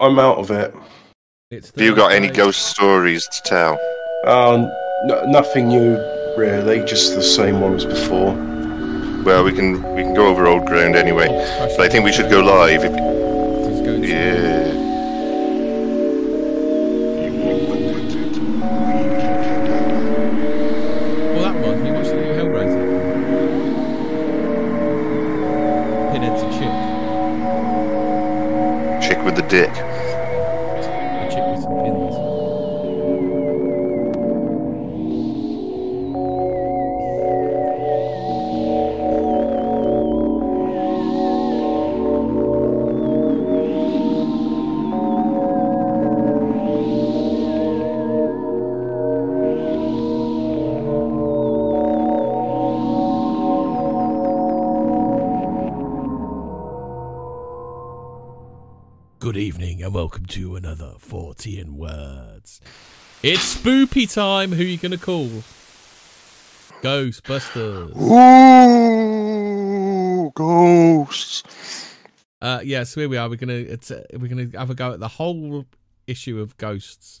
I'm out of it. It's Have you got any Thursday. ghost stories to tell? Um, n- nothing new, really. Just the same one as before. Well, we can we can go over old ground anyway. But I think we should go live. If, It's going to- yeah. Dick. Welcome to another Fortean words. It's spoopy time. Who are you going to call? Ghostbusters. Ooh, ghosts. Uh, yeah, so here we are. We're gonna it's, uh, we're gonna have a go at the whole issue of ghosts.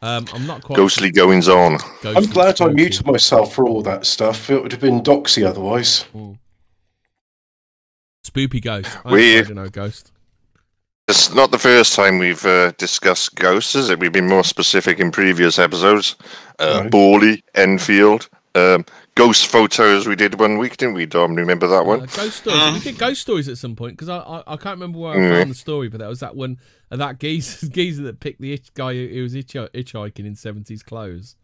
Um, I'm not quite Ghostly goings on. I'm ghostly glad I muted myself for all that stuff. It would have been doxy otherwise. Spoopy ghost. I We- don't know ghost. It's not the first time we've uh, discussed ghosts, is it? We've been more specific in previous episodes. Uh, Right. Borley, Enfield, um, ghost photos we did one week, didn't we, Dom? Remember that Uh, one? ghost stories. we did ghost stories at some point because I, I I can't remember where I Mm. found the story, but that was that one uh, that geezer, geezer that picked the itch guy who, who was hitch, hitchhiking in seventies clothes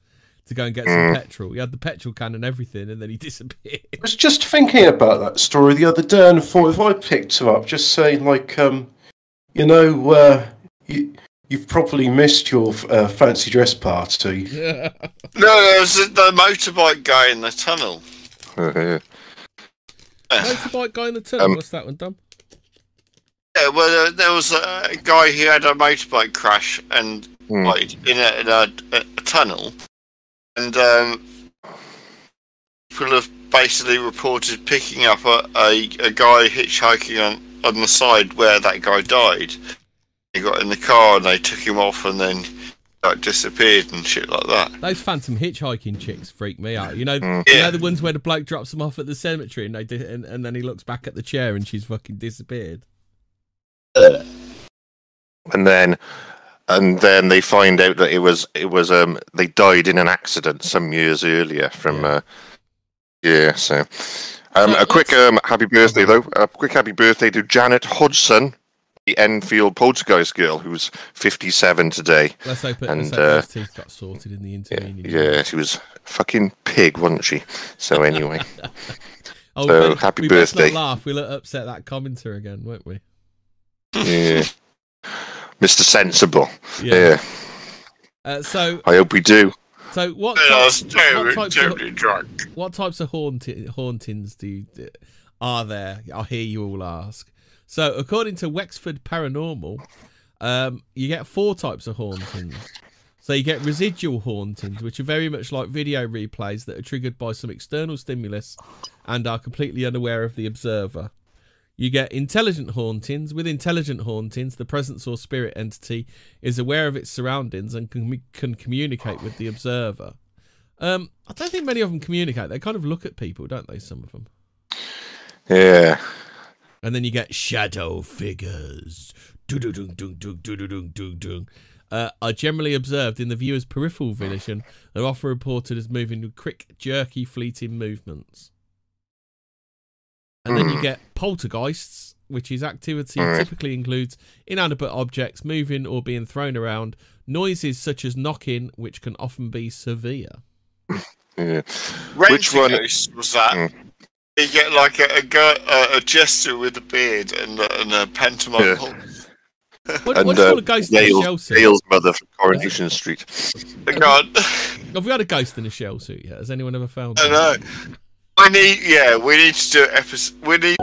to go and get some Mm. petrol. He had the petrol can and everything, and then he disappeared. I was just thinking about that story the other day and thought if I picked him up, just saying, like, um, you know, uh, you, you've probably missed your uh, fancy dress party. No, there was the, the motorbike guy in the tunnel. Motorbike guy in the tunnel. Um, What's that one, Dom? Yeah, well, uh, there was a, a guy who had a motorbike crash and Hmm. like, in, a, in a, a, a tunnel, and um, people have basically reported picking up a, a, a guy hitchhiking on, on the side where that guy died. He got in the car and they took him off, and then like disappeared and shit like that. Those phantom hitchhiking chicks freak me out. You know, Mm. you Yeah. know the ones where the bloke drops them off at the cemetery and they di- and, and then he looks back at the chair and she's fucking disappeared. and then and then they find out that it was it was um they died in an accident some years earlier from Yeah. uh yeah so um So a quick um happy birthday though a quick happy birthday to janet hodgson the enfield poltergeist girl who's 57 today Let's hope, it, And, let's hope uh, those teeth got sorted in the intervening. yeah she was fucking pig wasn't she so anyway Oh, So, we- happy we best not birthday. laugh. We'll upset that commenter again, won't we? yeah mr sensible Yeah. yeah Uh, so, i hope we do so what? I was what types of, drunk. what types of haunti- hauntings do you, are there? I hear you all ask. So, according to Wexford Paranormal, um, you get four types of hauntings. So you get residual hauntings, which are very much like video replays that are triggered by some external stimulus and are completely unaware of the observer. You get intelligent hauntings. With intelligent hauntings, the presence or spirit entity is aware of its surroundings and can, can communicate with the observer. Um, I don't think many of them communicate. They kind of look at people, don't they? Some of them. yeah And then you get shadow figures. Uh, are generally observed in the viewer's peripheral vision and are often reported as moving with quick, jerky, fleeting movements. And then you Hmm. get poltergeists, which is activity Hmm. typically includes inanimate objects moving or being thrown around, noises such as knocking, which can often be severe. yeah Which one- Ghost was that? Hmm. You get like a a, go- a, a jester with a beard and a, and a pantomime. Yeah. Hulk. What, And, what do you uh, call a ghost in a shell Dale's, suit? Dale's mother from Coronation Street. Hang on. Have we had a ghost in a shell suit yet? Has anyone ever found I one? know. We need, yeah, we need to do an episode. We need.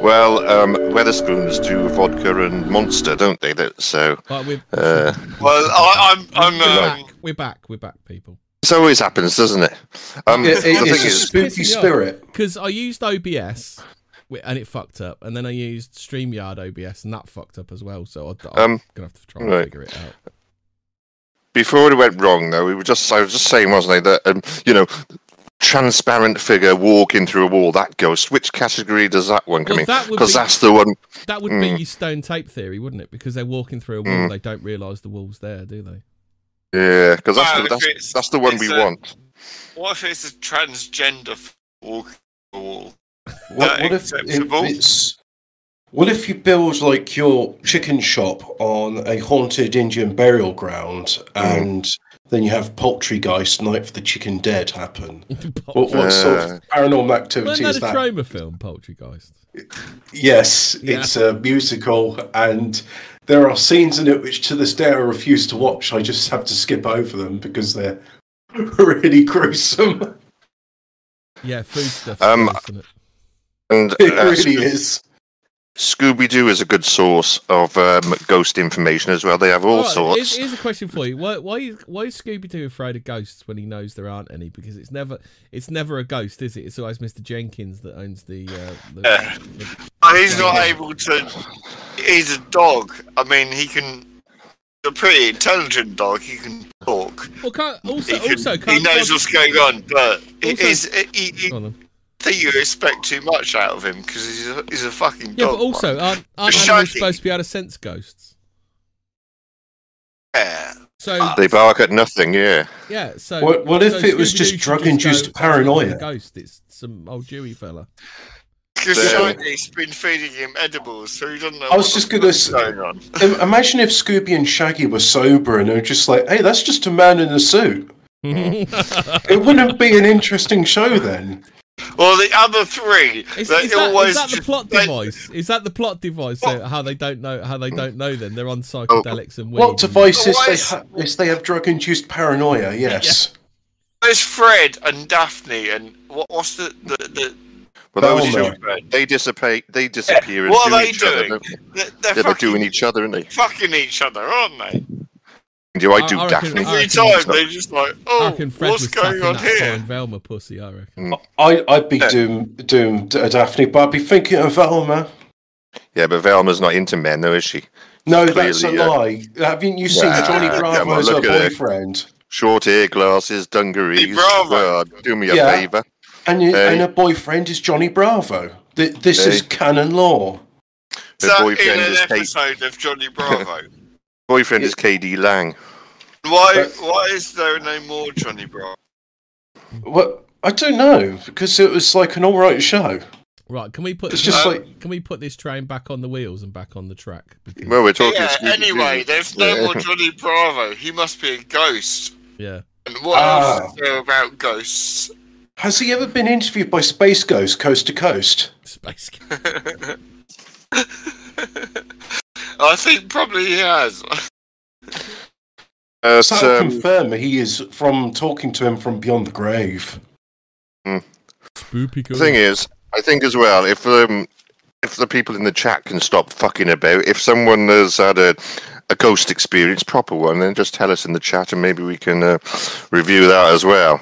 Well, um, Wetherspoons do vodka and Monster, don't they? That so Right, we're, uh, Well, I, I'm, I'm. we're Um, back. We're back. We're back, people. this always happens, doesn't it? Um, It, the it, thing it's a is, spooky Pissing me off. spirit. Because I used OBS and it fucked up. And then I used StreamYard OBS, and that fucked up as well. So I'm Um, gonna have to try and right. figure it out. Before it went wrong, though, we were just I was just saying, wasn't I, that um, you know, transparent figure walking through a wall, that ghost. Which category does that one come Well, in? that would Because be that's the one. that would be mm. your stone tape theory, wouldn't it? Because they're walking through a wall, Mm. they don't realise the wall's there, do they? Yeah, because that's, Well, the, that's, that's the one we a- want. What if it's a transgender f- walking the wall? What, what if, if it's what if you build like your chicken shop on a haunted Indian burial ground and then you have Poultrygeist Night for the Chicken Dead happen? What, what sort Uh, of paranormal activity Wasn't activity that is a that? Troma film, Poltergeist? Yes, Yeah. it's a musical, and there are scenes in it which to this day I refuse to watch. I just have to skip over them because they're really gruesome. Yeah, food stuff. Um. And It uh, really is. Scooby Doo is a good source of um, ghost information as well. They have all Alright, sorts. Here's, here's a question for you: Why, why, is, why is Scooby Doo afraid of ghosts when he knows there aren't any? Because it's never, it's never a ghost, is it? It's always Mr. Jenkins that owns the. Uh, the, Yeah. the- And he's not able to. He's a dog. I mean, he can. A pretty intelligent dog. He can talk. well, can't, also, He, can, also can't. knows what's going on, but he, Also- he's, he, he, on think you expect too much out of him because he's a, he's a fucking Yeah, dog. but also, aren't, aren't Shaggy. animals supposed to be able to sense ghosts? yeah. So Ah. They bark at nothing, yeah. yeah, so What- what if it was just drug-induced go, paranoia?" ghost. It's some old Jewy fella. Because Shaggy's been feeding him edibles, so he doesn't know I was what just gonna fuck's s- going Imagine if Scooby and Shaggy were sober and they're just like, "Hey, that's just a man in a suit." It wouldn't be an interesting show then. Well, the other three, Is, they is that, always is that the just- plot they- device? Is that the plot device? What? So how they don't know? How they don't know? Then they're on Oh, psychedelics and weed. What device devices Why they is- ha- yes, they have drug-induced paranoia. Yes. There's Fred and Daphne, and what, what's the the, the But those Velma. two, they dissipate, they disappear and What are they each other. doing? they're, they're they're fucking, doing each other, aren't they? fucking each other, aren't they? Do I I- do I reckon- Daphne? I Every reckon- time they're just like, oh, what's going on here? fine Velma pussy. I reckon. I, I'd be doomed, doomed uh, Daphne, but I'd be thinking of Velma. Yeah, but Velma's not into men, though, is she? No, that's a Clearly, uh, lie. Haven't you seen Yeah, Johnny yeah, Bravo well, as her look her. boyfriend? Short hair, glasses, dungarees. Hey, Bravo. Well, do me a Yeah. favour. And, you, Hey. and her boyfriend is Johnny Bravo. Th- this is canon law. Is that in an is Kate. episode of Johnny Bravo? Boyfriend is KD Lang. why why is there no more Johnny Bravo? Well, I don't know because it was like an all right show. Right? Can we put? It's just can, like can we put this train back on the wheels and back on the track? Because, Well, we're talking. yeah, Scooby-Doo. anyway, there's no Yeah. more Johnny Bravo. He must be a ghost. yeah. And what Ah. else is there about ghosts? has he ever been interviewed by Space Ghost Coast to Coast? Space. I think probably he has. Uh, So so, confirm he is from talking to him from beyond the grave. Spoopy. the thing is, I think as well, if um, if the people in the chat can stop fucking about, if someone has had a a ghost experience, proper one, then just tell us in the chat, and maybe we can uh, review that as well.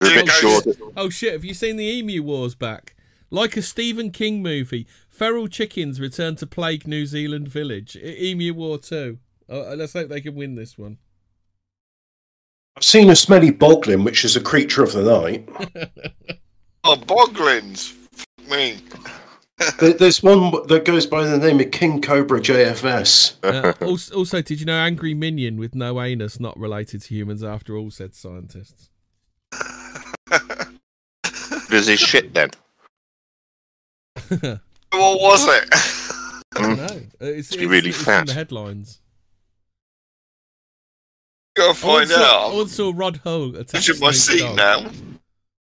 We're a bit ghost- short. Oh shit! Have you seen the Emu Wars back? Like a Stephen King movie, feral chickens return to plague New Zealand village. E- Emu War Two. Uh, let's hope they can win this one. I've seen a smelly boglin, which is a creature of the night. Oh, Boglins. Fuck me. There's one that goes by the name of King Cobra JFS. Uh, also, also, did you know Angry Minion with no anus not related to humans after all? Said scientists. Is this shit then? What was it? I don't know. Uh, It's, Must be really it's in fat. the headlines. Gotta I find once saw, I out. once saw Rod Hull attack It's in my Snoop seat Dogg. now.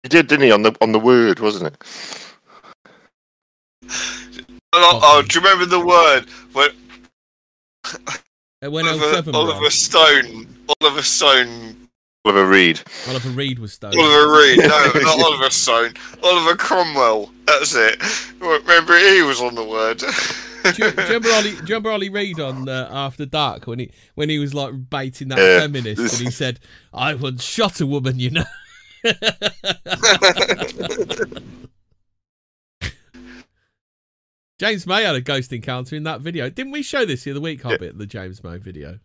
He did, didn't he? On the on the word, wasn't it? Oh, oh, do you remember the word when when Oliver, 07 Oliver Stone, Oliver Stone, Oliver Reed. Oliver Reed was stoned. Oliver Reed? No, not Oliver Stone. Oliver Cromwell. That's it. Remember, he was on the word. do, you, do, you remember Ollie, do you remember Ollie Reed on uh, After Dark when he when he was like baiting that Yeah. feminist and he said, "I once shot a woman," you know. James May had a ghost encounter in that video. Didn't we show this the other week, Hobbit, the James May video?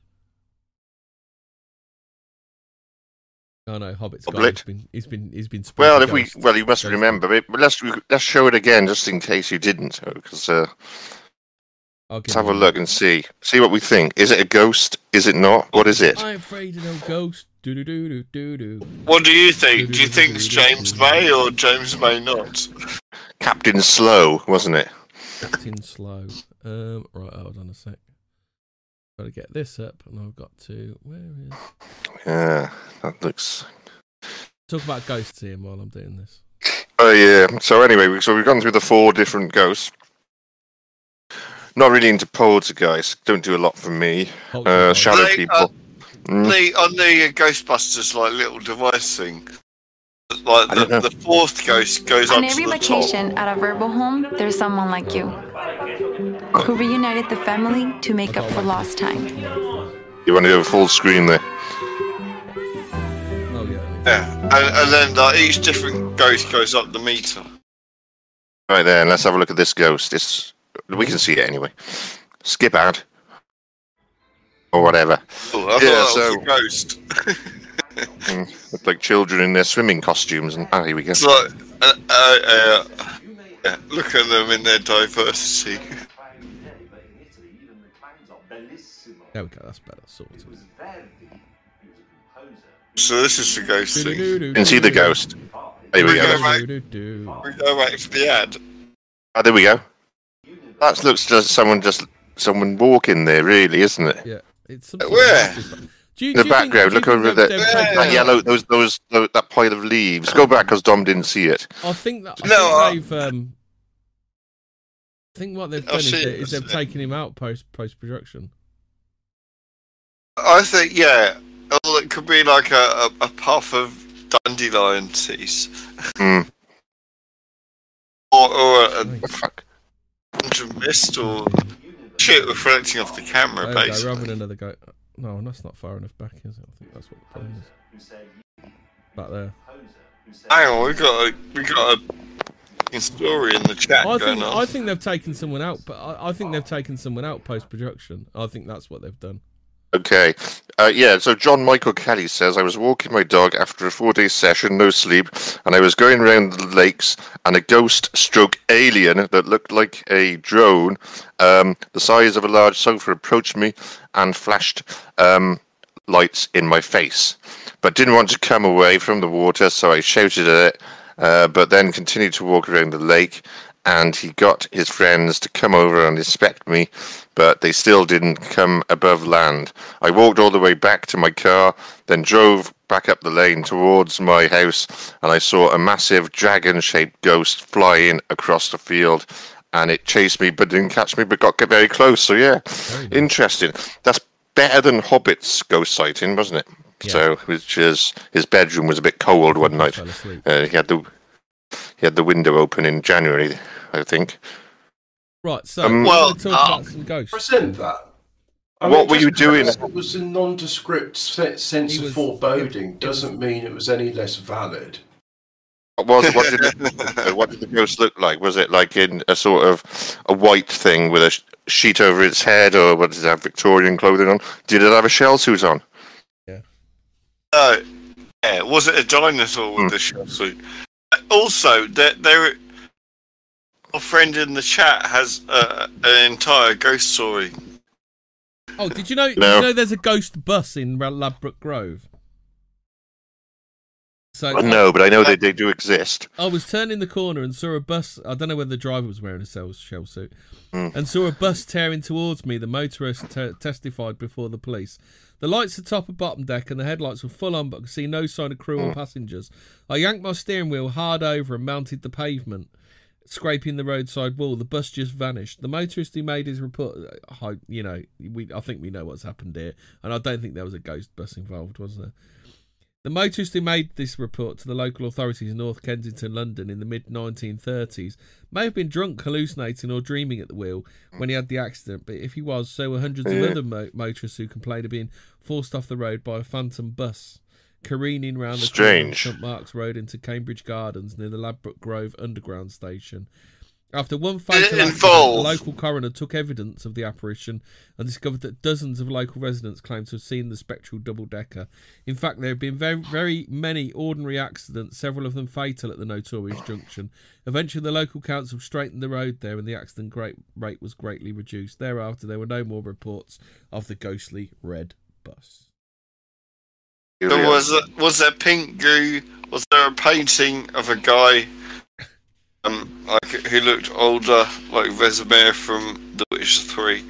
Oh no, Hobbit's gone. Hobbit. He's been he's been he's been Well, spooky if we well, you must remember it. But let's let's show it again, just in case you didn't, because uh, I'll let's have a look and see see what we think. Is it a ghost? Is it not? What is it? I'm afraid of no ghost. Do do do do do do. What do you think? Do you think it's James May or James May not? Captain Slow, wasn't it? Captain Slow. Um, right, hold on a sec. Got to get this up, and I've got to. Where is? Yeah, that looks. Talk about ghosts here while I'm doing this. Oh yeah. So anyway, so we've gone through the four different ghosts. Not really into poltergeist. Don't do a lot for me. Uh, shadow They, uh, people. Mm. The, on the Ghostbusters like little device thing, like the, the fourth ghost goes On up every to the top. at a verbal home, there's someone like you who reunited the family to make up for lost time. You want to have a full screen there? Oh yeah. Yeah, and, and then like, each different ghost goes up the meter. Right then, let's have a look at this ghost. It's we can see it anyway. Skip ad. Or whatever. Oh, I Yeah, thought that so- was a ghost. Mm, look like children in their swimming costumes. And ah, here we go. It's like, uh, uh, uh, yeah, look at them in their diversity. There we go. That's better. Sorted. So this is the ghost thing. You can see the ghost. There we We go. go back. We go back for the ad. Ah, there we go. That looks just someone just someone walking there, really, isn't it? Yeah, it's something Where? Do you, In the do you think- background, look over there. they've That yellow, those, those, those, that pile of leaves. Go back because Dom didn't see it. I think that. I No, think they've. Um, I think what they've done is, they, it, is they've it. taken him out post post production. I think, yeah, or it could be like a, a, a puff of dandelion teas. Hmm. Or, or a, What the fuck? bunch of mist or shit reflecting off the camera, There we go, basically. rather than another go. No, that's not far enough back, is it? I think that's what the problem is. Back there. Hang on, we got a we got a story in the chat I going think on. I think they've taken someone out, but I, I think they've taken someone out post production. I think that's what they've done. Okay. Uh, yeah, so John Michael Kelly says I was walking my dog after a four day session, no sleep, and I was going around the lakes, and a ghost stroke alien that looked like a drone, um, the size of a large sofa, approached me and flashed um, lights in my face, but didn't want to come away from the water, so I shouted at it, uh, but then continued to walk around the lake. And he got his friends to come over and inspect me, but they still didn't come above land. I walked all the way back to my car, then drove back up the lane towards my house, and I saw a massive dragon shaped ghost flying across the field. And it chased me, but didn't catch me, but got very close. So, yeah, interesting. That's better than Hobbit's ghost sighting, wasn't it? Yeah. So, which is his bedroom was a bit cold one night. Uh, he had the he had the window open in January, I think. Right, so Um, Well, talk uh, about some ghosts. Present that. What were you doing? It was a nondescript sense He of was- foreboding. Doesn't mean it was any less valid. What was what did the, what did the ghost look like? Was it like in a sort of a white thing with a sheet over its head, or what did it have Victorian clothing on? Did it have a shell suit on? Yeah. No, yeah, was it a dinosaur with Hmm. the shell suit? Also, there, there, our friend in the chat has uh, an entire ghost story. Oh, did you know? Did No. you know there's a ghost bus in Ra- Ladbroke Grove? So I know, but I know they, they do exist. I was turning the corner and saw a bus. I don't know whether the driver was wearing a shell, shell suit, Hmm. and saw a bus tearing towards me. The motorist te- testified before the police. The lights atop a bottom deck and the headlights were full on, but could see no sign of crew or mm. passengers. I yanked my steering wheel hard over and mounted the pavement, scraping the roadside wall. The bus just vanished. The motorist who made his report, uh, I, you know, we I think we know what's happened here, and I don't think there was a ghost bus involved, was there? The motorist who made this report to the local authorities in North Kensington, London, in the mid 1930s may have been drunk, hallucinating, or dreaming at the wheel when he had the accident. But if he was, so were hundreds of other mo- motorists who complained of being forced off the road by a phantom bus careening round the Strange. St Mark's Road into Cambridge Gardens near the Ladbroke Grove Underground Station. After one fatal accident, the local coroner took evidence of the apparition and discovered that dozens of local residents claimed to have seen the spectral double decker. In fact, there have been very, very many ordinary accidents, several of them fatal at the notorious junction. Eventually, the local council straightened the road there and the accident rate was greatly reduced. Thereafter, there were no more reports of the ghostly red bus. Was was there pink goo? Was there a painting of a guy um, like who looked older, like Vesemir from The Witcher Three?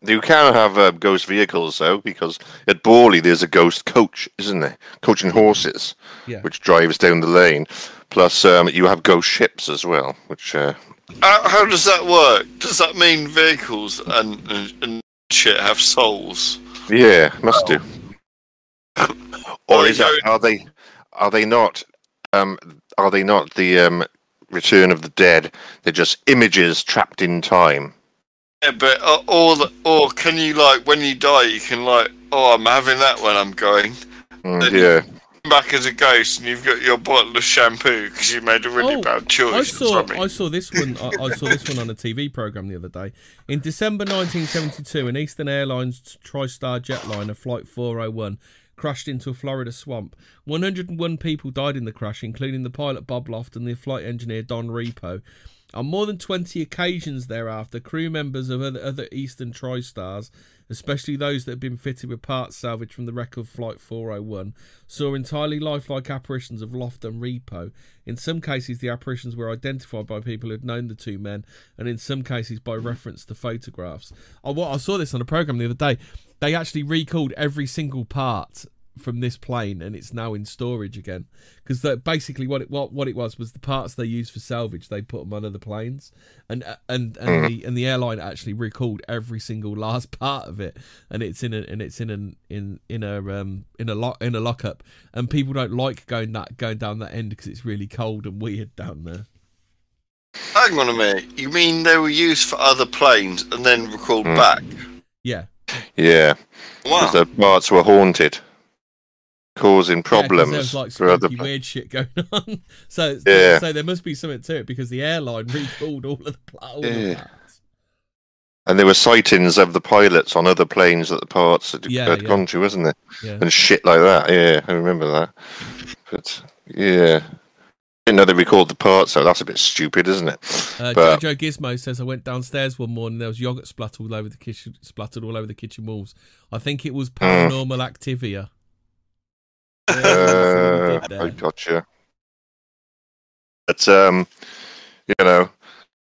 You can have uh, ghost vehicles though, because at Borley there's a ghost coach, isn't there? Coaching horses, Yeah. which drives down the lane. Plus, um, you have ghost ships as well, which uh, How, how does that work? Does that mean vehicles and, and, and shit have souls? yeah, must do. Or is that, are they are they not um, are they not the um, Return of the Dead? They're just images trapped in time. Yeah, but uh, or the, or can you like when you die, you can like, oh, I'm having that when I'm going Mm, Then- yeah, Come back as a ghost, and you've got your bottle of shampoo because you made a really Oh, bad choice. I saw. I saw this one I, I saw this one on a TV program the other day. In December 1972, an Eastern Airlines TriStar jetliner flight 401 crashed into a Florida swamp. 101 people died in the crash, including the pilot Bob Loft and the flight engineer Don Repo. On more than 20 occasions thereafter, crew members of other, other Eastern TriStars, especially those that had been fitted with parts salvaged from the wreck of Flight 401, saw entirely lifelike apparitions of Loft and Repo. In some cases, the apparitions were identified by people who had known the two men, and in some cases by reference to photographs. Oh, I, wa- I saw this on a program the other day. They actually recalled every single part from this plane, and it's now in storage again. Because basically, what it what, what it was was the parts they used for salvage. They put them on other planes, and uh, and and the and the airline actually recalled every single last part of it, and it's in a and it's in an in in a um in a lock in a lockup, and people don't like going that going down that end because it's really cold and weird down there. Hang on a minute. You mean they were used for other planes and then recalled Hmm. back? Yeah, yeah. Wow. The parts were haunted, causing problems there was like for other. weird shit going on. so Yeah. so there must be something to it because the airline recalled all of the all Yeah. parts. And there were sightings of the pilots on other planes that the parts had, Yeah, had yeah. gone to, wasn't there? Yeah. And shit like that. Yeah, I remember that. But yeah, didn't know they recalled the part, So that's a bit stupid, isn't it? Uh, But- Jojo Gizmo says I went downstairs one morning. There was yogurt splattered all over the kitchen, splattered all over the kitchen walls. I think it was paranormal activia. Yeah, that's what we Uh, I gotcha. But um, you know,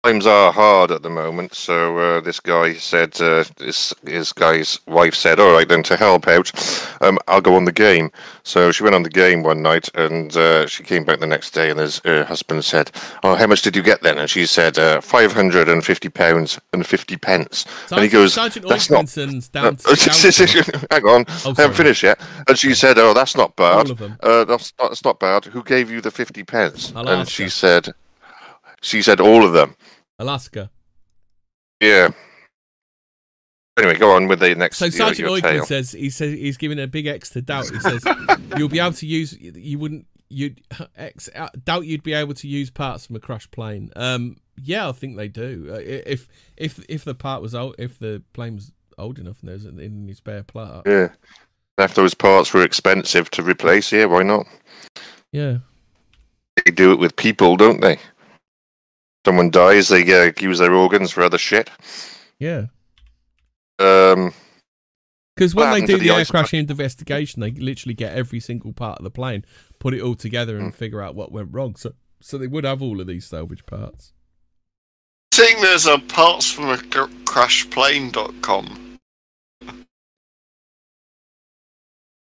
times are hard at the moment. So uh, this guy said, uh, this his guy's wife said, "All right, then to help out, um, I'll go on the game." So she went on the game one night, and uh, she came back the next day, and his her husband said, "Oh, how much did you get then?" And she said, uh, 550 pounds and 50 pence." and he goes, Sergeant "That's not." Oikenson's Uh, down. down Hang on, Oh, I haven't finished yet. And she said, "Oh, that's not bad. all of them. Uh, that's not, that's not bad. Who gave you the fifty pence?" I'll and she her. said, "She said all of them." Alaska. Yeah. Anyway, go on with the next. So Sergeant your says he says he's giving a big X to doubt. He says you'll be able to use you wouldn't you X uh, doubt you'd be able to use parts from a crashed plane. Um, yeah, I think they do. Uh, if if if the part was old, if the plane was old enough and there's an any spare part. Yeah. If those parts were expensive to replace, yeah, why not? Yeah. They do it with people, don't they? Someone dies, they uh, use their organs for other shit. Yeah. Um, Because when they do the, the air ice crash investigation, they literally get every single part of the plane, put it all together, and Hmm. figure out what went wrong. So, so they would have all of these salvage parts. Seeing there's a parts from a cr- crashplane.com.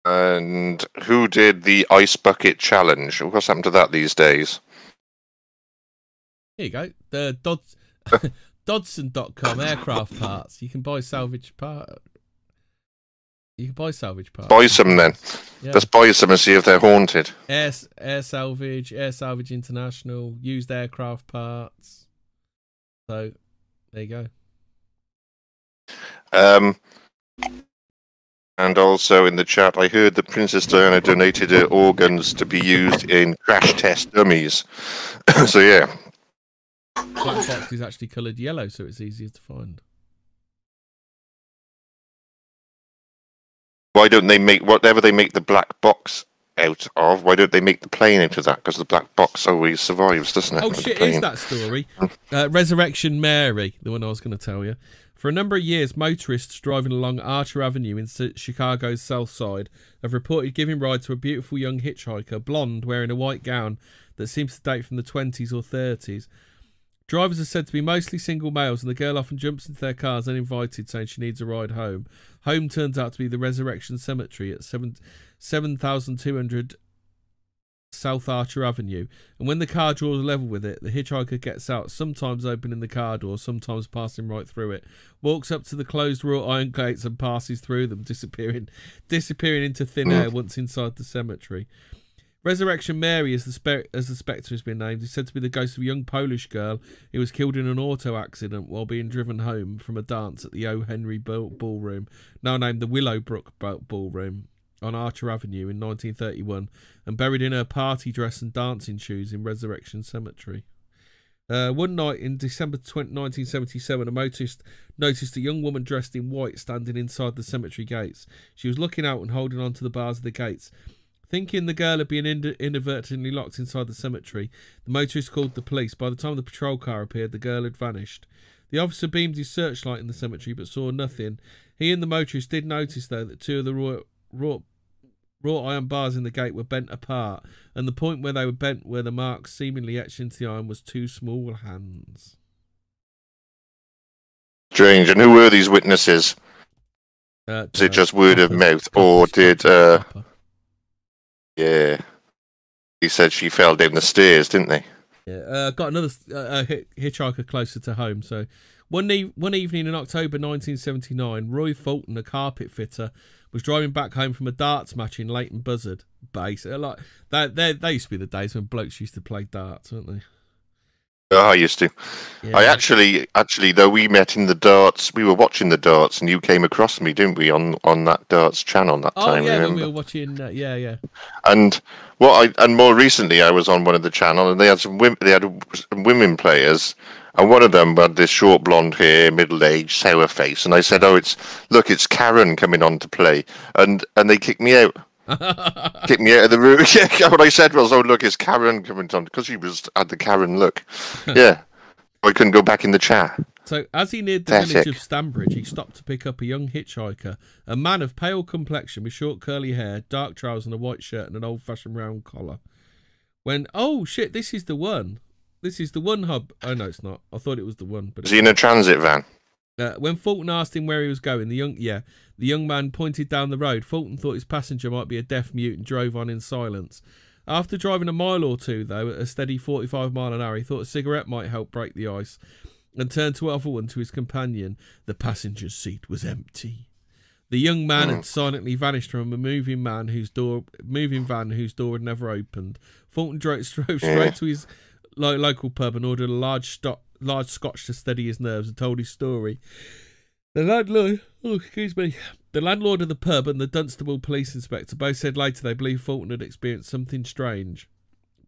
and who did the ice bucket challenge? What's happened to that these days? Here you go. The Dodds, Dodson.com aircraft parts. You can buy salvage part. You can buy salvage parts. Buy some then. Yeah. Let's buy some and see if they're haunted. Air, air salvage, air salvage international, used aircraft parts. So there you go. Um, and also in the chat, I heard that Princess Diana donated her organs to be used in crash test dummies. so yeah, black box is actually coloured yellow, so it's easier to find. Why don't they make whatever they make the black box out of? Why don't they make the plane into that? Because the black box always survives, doesn't it? Oh shit, is that story? Uh, Resurrection Mary, the one I was going to tell you. For a number of years, motorists driving along Archer Avenue in Chicago's South Side have reported giving ride to a beautiful young hitchhiker, blonde, wearing a white gown that seems to date from the 20s or 30s. Drivers are said to be mostly single males, and the girl often jumps into their cars uninvited, saying she needs a ride home. Home turns out to be the Resurrection Cemetery at 7 7200 South Archer Avenue. And when the car draws level with it, the hitchhiker gets out, sometimes opening the car door, sometimes passing right through it, walks up to the closed wrought iron gates and passes through them, disappearing disappearing into thin air once inside the cemetery. Resurrection Mary, as the spe- as the spectre has been named, is said to be the ghost of a young Polish girl who was killed in an auto accident while being driven home from a dance at the O. Henry Ball- Ballroom, now named the Willowbrook Ballroom, on Archer Avenue in 1931, and buried in her party dress and dancing shoes in Resurrection Cemetery. Uh, one night in December 20, 1977, a motorist noticed a young woman dressed in white standing inside the cemetery gates. She was looking out and holding on to the bars of the gates. Thinking the girl had been in- inadvertently locked inside the cemetery, the motorist called the police. By the time the patrol car appeared, the girl had vanished. The officer beamed his searchlight in the cemetery but saw nothing. He and the motorist did notice, though, that two of the wrought, wrought, wrought iron bars in the gate were bent apart, and the point where they were bent, where the marks seemingly etched into the iron, was two small hands. Strange. And who were these witnesses? Uh, Is it just word of mouth, or did, uh, Yeah. He said she fell down the stairs, didn't they? Yeah, uh, got another uh, uh, hitchhiker closer to home. So, one e- one evening in October 1979, Roy Fulton, a carpet fitter, was driving back home from a darts match in Leighton Buzzard base. Uh, Like they, they, they used to be the days when blokes used to play darts, weren't they? Oh, I used to. Yeah. I actually, actually, though we met in the darts, we were watching the darts, and you came across me, didn't we, on on that darts channel that Oh time? yeah, remember? we were watching. Uh, yeah, yeah. And what I and more recently, I was on one of the channel, and they had some women. They had some women players, and one of them had this short blonde hair, middle aged, sour face. And I said, "Oh, it's look, it's Karen coming on to play," and and they kicked me out. kicked me out of the room. Yeah, what I said was, "Oh, look, it's Karen coming on," because she was had the Karen look. yeah, I couldn't go back in the chat. So, as he neared the That's village it. of Stanbridge, he stopped to pick up a young hitchhiker, a man of pale complexion with short curly hair, dark trousers, and a white shirt and an old fashioned round collar. When, oh shit, this is the one. This is the one hub. Oh, no, it's not. I thought it was the one. But Was he in a transit van? Uh, when Fulton asked him where he was going, the young yeah, the young man pointed down the road. Fulton thought his passenger might be a deaf mute and drove on in silence. After driving a mile or two, though, at a steady 45 mile an hour, he thought a cigarette might help break the ice and turned to offer one to his companion. The passenger's seat was empty. The young man had silently vanished from a moving man whose door, moving van whose door had never opened. Fulton drove, straight to his lo- local pub and ordered a large stock, large scotch to steady his nerves and told his story. The landlord, oh, excuse me, the landlord of the pub and the Dunstable police inspector both said later they believed Fulton had experienced something strange.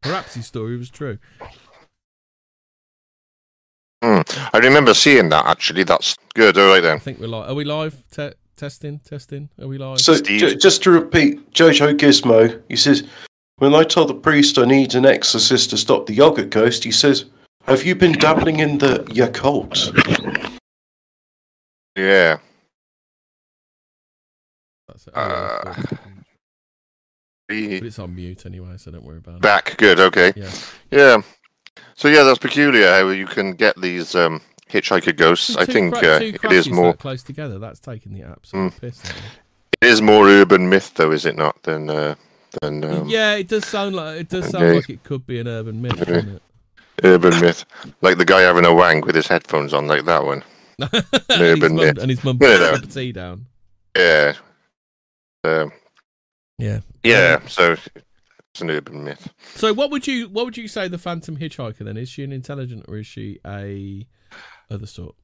Perhaps his story was true. Hmm. I remember seeing that actually. That's good. All right then. I think we're live. Are we live? Te- testing, testing. Are we live? So ju- just to repeat, Jojo Gizmo, he says, when I told the priest I need an exorcist to stop the yogurt ghost, he says, have you been dabbling in the Yakult? Yeah. That's it. Uh, Oh, but it's on mute anyway, so don't worry about it. Back. Good. Okay. Yeah. Yeah. So yeah, that's peculiar how you can get these um, hitchhiker ghosts. I think cra- uh, two it is more. that close together. That's taking the absolute piss. out. It is more urban myth, though, is it not? Than uh, than um, yeah, it does sound like it does sound okay. like it could be an urban myth, Okay. Urban myth, like the guy having a wank with his headphones on, like that one. Urban mum, myth. and his mum put no. a cup of tea down. Yeah. Um, Yeah. yeah. So it's an urban myth. So what would you what would you say the Phantom Hitchhiker then? Is she an intelligent or is she a other sort?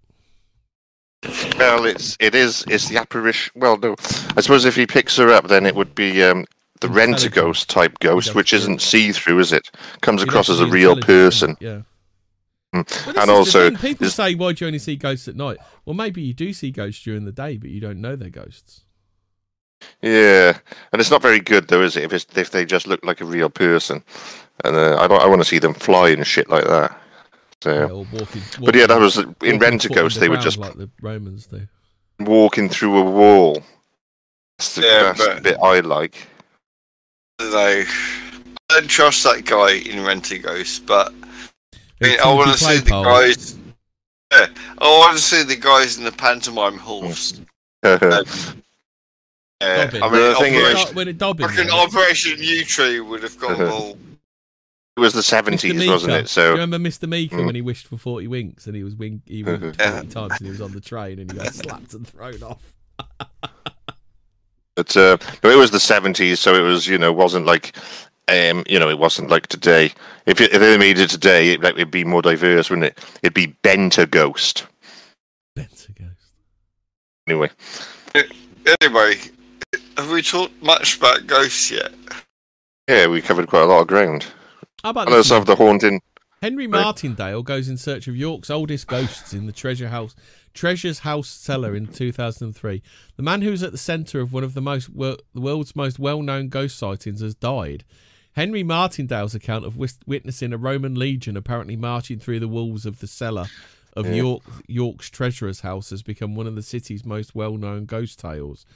Well, it's it is it's the apparition. Well, no, I suppose if he picks her up, then it would be um, the rent a Intelligent. ghost type ghost, Yeah, which isn't see through, is it? Comes She'd across as a real person. Yeah. Well, And also, people this- say, "Why do you only see ghosts at night?" Well, maybe you do see ghosts during the day, but you don't know they're ghosts. Yeah, and it's not very good though, is it? If it's, if they just look like a real person, and uh, I don't, I want to see them fly and shit like that. So, Yeah, or walking, but yeah, that was in walking Rent a foot Ghost. They were underground just like the Romans do. walking through a wall. That's the, Yeah, that's the but- bit I like. I don't know. I don't trust that guy in Rentaghost, but I mean, I want to see the Claypole. guys. Yeah, I want to see the guys in the pantomime horse. it Yeah, Dobbin. I mean, The thing is- Operation, when it Dobbin, fucking was. Operation Yewtree would have got them all. It was the seventies, wasn't it? Do you So remember Mr. Meaker Mm. when he wished for forty winks and he was wink he winked forty Yeah. times and he was on the train and he got slapped and thrown off. But uh, no, it was the seventies, so it was you know wasn't like, um, you know, it wasn't like today. If it, if they made it today, it, like, it'd be more diverse, wouldn't it? It'd be Benter Ghost. That's a ghost. Anyway, Anyway, have we talked much about ghosts yet? yeah, we covered quite a lot of ground. How about And this? also have the haunting. Henry Martindale goes in search of York's oldest ghosts in the treasure house Treasure's House cellar in 2003. The man who's at the centre of one of the most the world's most well-known ghost sightings has died. Henry Martindale's account of witnessing a Roman legion apparently marching through the walls of the cellar of Yeah. York York's treasurer's house has become one of the city's most well-known ghost tales.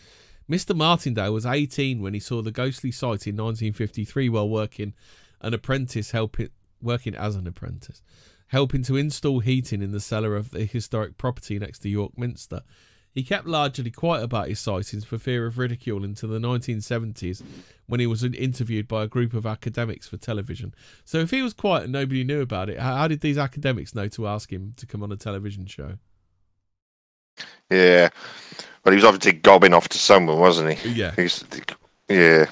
Mr. Martindale was 18 when he saw the ghostly sight in 1953 while working an apprentice helping working as an apprentice, helping to install heating in the cellar of the historic property next to York Minster. He kept largely quiet about his sightings for fear of ridicule until the 1970s when he was interviewed by a group of academics for television. So if he was quiet and nobody knew about it, how, did these academics know to ask him to come on a television show? Yeah, but he was obviously gobbing off to someone, wasn't he? Yeah. He's, yeah,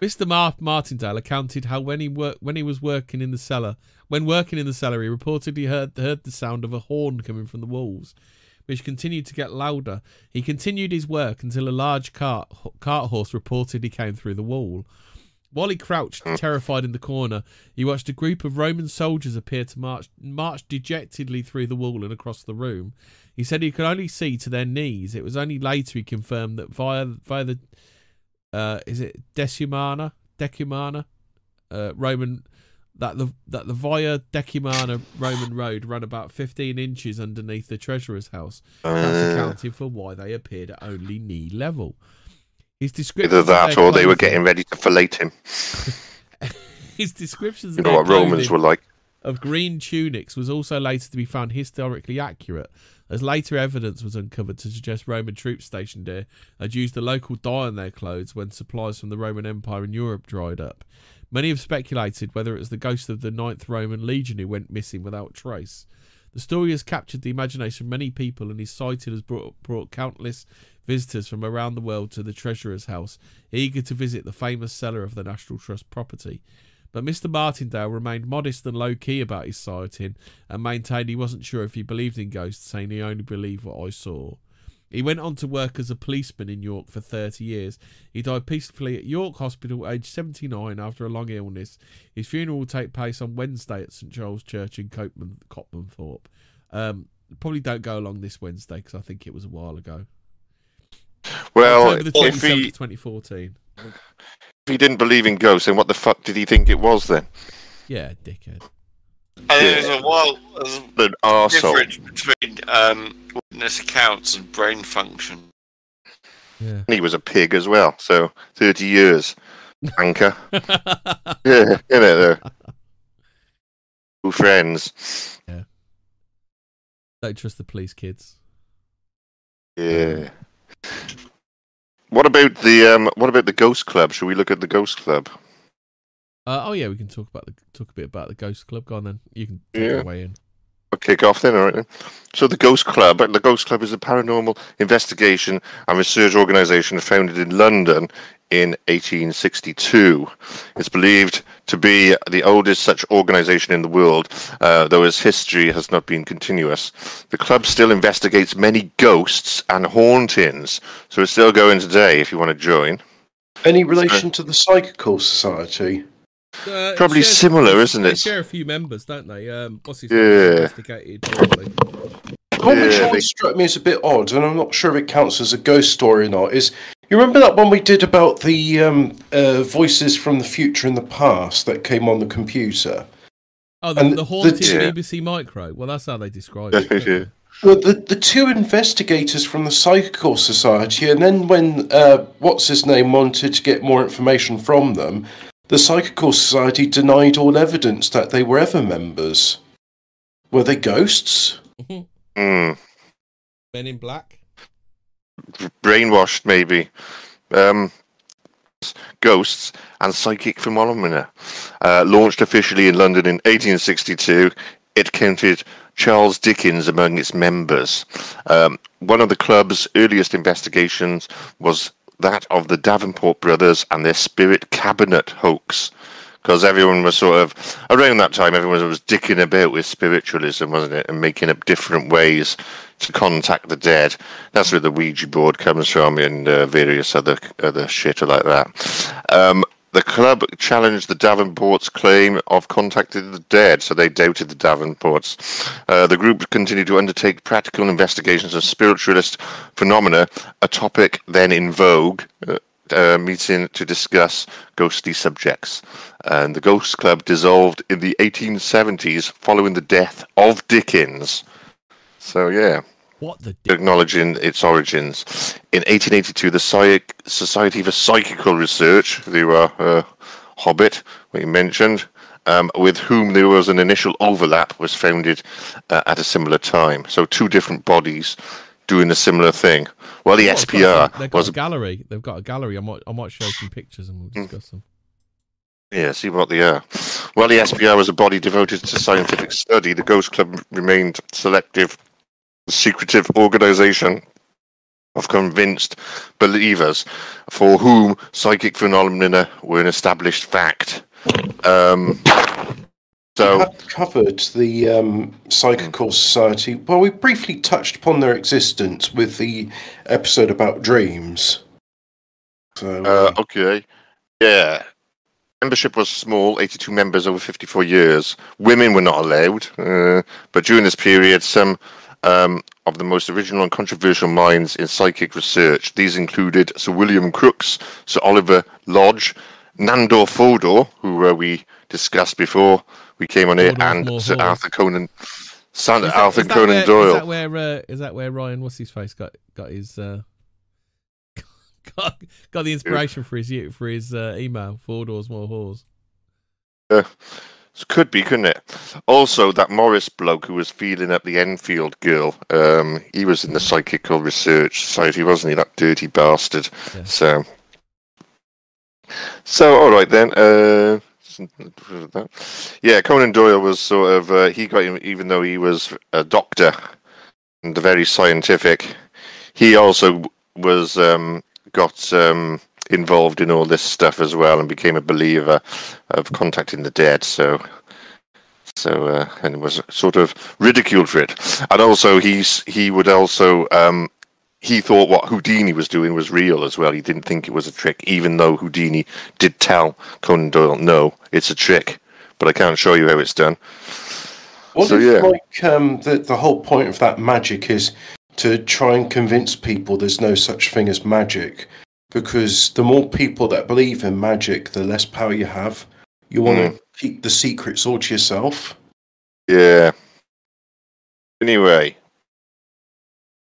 Mr. Mar- Martindale accounted how when he when he was working in the cellar, when working in the cellar, he reportedly heard heard the sound of a horn coming from the walls, which continued to get louder. He continued his work until a large cart cart horse reportedly came through the wall. While he crouched, terrified in the corner, he watched a group of Roman soldiers appear to march march dejectedly through the wall and across the room. He said he could only see to their knees. It was only later he confirmed that via via the uh, is it Decumana Decumana uh, Roman that the that the Via Decumana Roman road ran about 15 inches underneath the treasurer's house. That's Uh, accounting for why they appeared at only knee level. His description either that or they were getting ready to fillet him. his descriptions You know what Romans were like. of green tunics was also later to be found historically accurate, as later evidence was uncovered to suggest Roman troops stationed here had used the local dye on their clothes when supplies from the Roman Empire in Europe dried up. Many have speculated whether it was the ghost of the Ninth Roman Legion who went missing without trace. The story has captured the imagination of many people and is cited as brought, brought countless visitors from around the world to the treasurer's house, eager to visit the famous cellar of the National Trust property. But Mr. Martindale remained modest and low key about his sighting and maintained he wasn't sure if he believed in ghosts, saying he only believed what I saw. He went on to work as a policeman in York for 30 years. He died peacefully at York Hospital, aged 79, after a long illness. His funeral will take place on Wednesday at St Charles Church in Copeman, Copmanthorpe. Um, probably don't go along this Wednesday because I think it was a while ago. Well, October the if 27th, he 2014. If he didn't believe in ghosts, then what the fuck did he think it was then? Yeah, dickhead. And there's a while there's a An arsehole. difference between um, witness accounts and brain function. Yeah. He was a pig as well, so 30 years. Anchor. yeah, you know, they're two friends. Don't trust the police, kids. Yeah. What about the um? What about the Ghost Club? Should we look at the Ghost Club? Uh, oh yeah, we can talk about the talk a bit about the Ghost Club. Go on then. You can take Yeah. it away in. I'll kick off then, all right. Then. So the Ghost Club, the Ghost Club is a paranormal investigation and research organisation founded in London in 1862. It's believed to be the oldest such organisation in the world, uh, though its history has not been continuous. The club still investigates many ghosts and hauntings, so it's still going today if you want to join. Any relation to the Psychical Society? Uh, Probably shares- similar, isn't it? they share a few members, don't they? Um, what's his Yeah. name? One Yeah, one they- struck me as a bit odd, and I'm not sure if it counts as a ghost story or not. Is you remember that one we did about the um, uh, voices from the future and the past that came on the computer? Oh, the, And the the- haunted yeah. BBC Micro. Well, that's how they describe it. Yeah. Well, the, the two investigators from the Psychical Society, and then when uh, what's his name wanted to get more information from them, the Psychical Society denied all evidence that they were ever members. Were they ghosts? Hmm. Men in Black. brainwashed maybe um ghosts and psychic phenomena uh, launched officially in london in 1862 it counted charles dickens among its members um, one of the club's earliest investigations was that of the davenport brothers and their spirit cabinet hoax. Because everyone was sort of around that time everyone was dicking about with spiritualism wasn't it? And making up different ways to contact the dead. That's where the ouija board comes from and uh, various other other shit like that. Um, the club challenged the Davenports' claim of contacting the dead, so they doubted the Davenports. Uh, the group continued to undertake practical investigations of spiritualist phenomena, a topic then in vogue, uh, uh, meeting to discuss ghostly subjects. And the Ghost Club dissolved in the 1870s following the death of Dickens. So, yeah, What the? Acknowledging its origins. In 1882, the Psych- Society for Psychical Research, the uh, Hobbit, we mentioned, um, with whom there was an initial overlap, was founded uh, at a similar time. So, two different bodies doing a similar thing. Well, the They've got some- SPR They've got was a gallery. They've got a gallery. I might, I might show some pictures and we'll discuss them. Yeah, see what they are. While the SPR was a body devoted to scientific study, the Ghost Club remained selective, secretive organisation of convinced believers for whom psychic phenomena were an established fact. Um, so, covered the um, Psychical Society. Well, we briefly touched upon their existence with the episode about dreams. So, uh, okay. Yeah. Membership was small, 82 members over 54 years. Women were not allowed, uh, but during this period, some um, of the most original and controversial minds in psychic research. These included Sir William Crookes, Sir Oliver Lodge, Nandor Fodor, who uh, we discussed before we came on here, Fodor's and more Sir. Arthur Conan, that- Arthur Conan where, Doyle. Is that where? Uh, is that where Ryan? What's his face? Got got his. Uh, got, got the inspiration for his for his uh, email. Four doors, more whores. Could be, couldn't it? Also, that Morris bloke who was feeling up the Enfield girl, um, he was in the Psychical Research Society, wasn't he? That dirty bastard. Yeah. So, so all right then. Uh, yeah, Conan Doyle was sort of uh, he got him, even though he was a doctor and very scientific. He also was um, got um, involved in all this stuff as well and became a believer of contacting the dead. So, so uh, and was sort of ridiculed for it. And also, he's he would also um, he thought what Houdini was doing was real as well. He didn't think it was a trick, even though Houdini did tell Conan Doyle, "No, it's a trick, but I can't show you how it's done." what so, yeah. like, um, the, the whole point of that magic is to try and convince people there's no such thing as magic? Because the more people that believe in magic, the less power you have. You want to mm. keep the secrets all to yourself. Yeah. Anyway,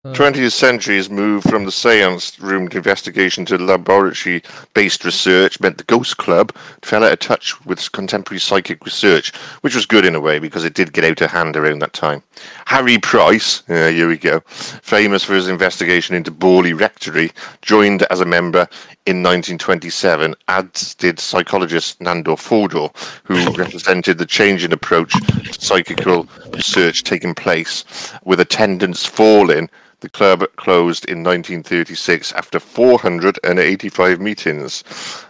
Hmm. 20th century's move from the seance room investigation to laboratory based research meant the Ghost Club fell out of touch with contemporary psychic research, which was good in a way because it did get out of hand around that time. Harry Price, yeah, here we go, famous for his investigation into Borley Rectory, joined as a member in 1927, as did psychologist Nandor Fodor, who represented the change in approach to psychical research taking place, with attendance falling the club closed in 1936 after 485 meetings.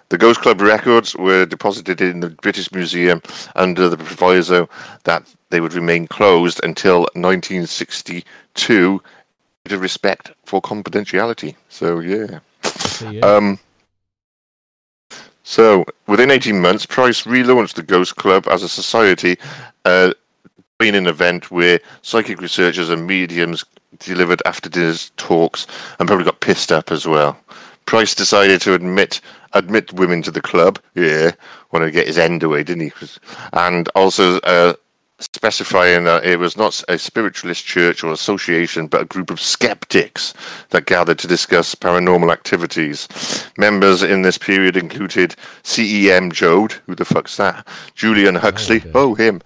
The Ghost Club records were deposited in the British Museum under the proviso that they would remain closed until 1962 out of respect for confidentiality. So, yeah. Um, So, within 18 months, Price relaunched the Ghost Club as a society, uh, being an event where psychic researchers and mediums delivered after dinner talks and probably got pissed up as well. Price decided to admit admit women to the club. Yeah, wanted to get his end away, didn't he? And also uh, specifying that it was not a spiritualist church or association, but a group of skeptics that gathered to discuss paranormal activities. Members in this period included CEM Joad, who the fuck's that? Julian Huxley, okay. oh, him.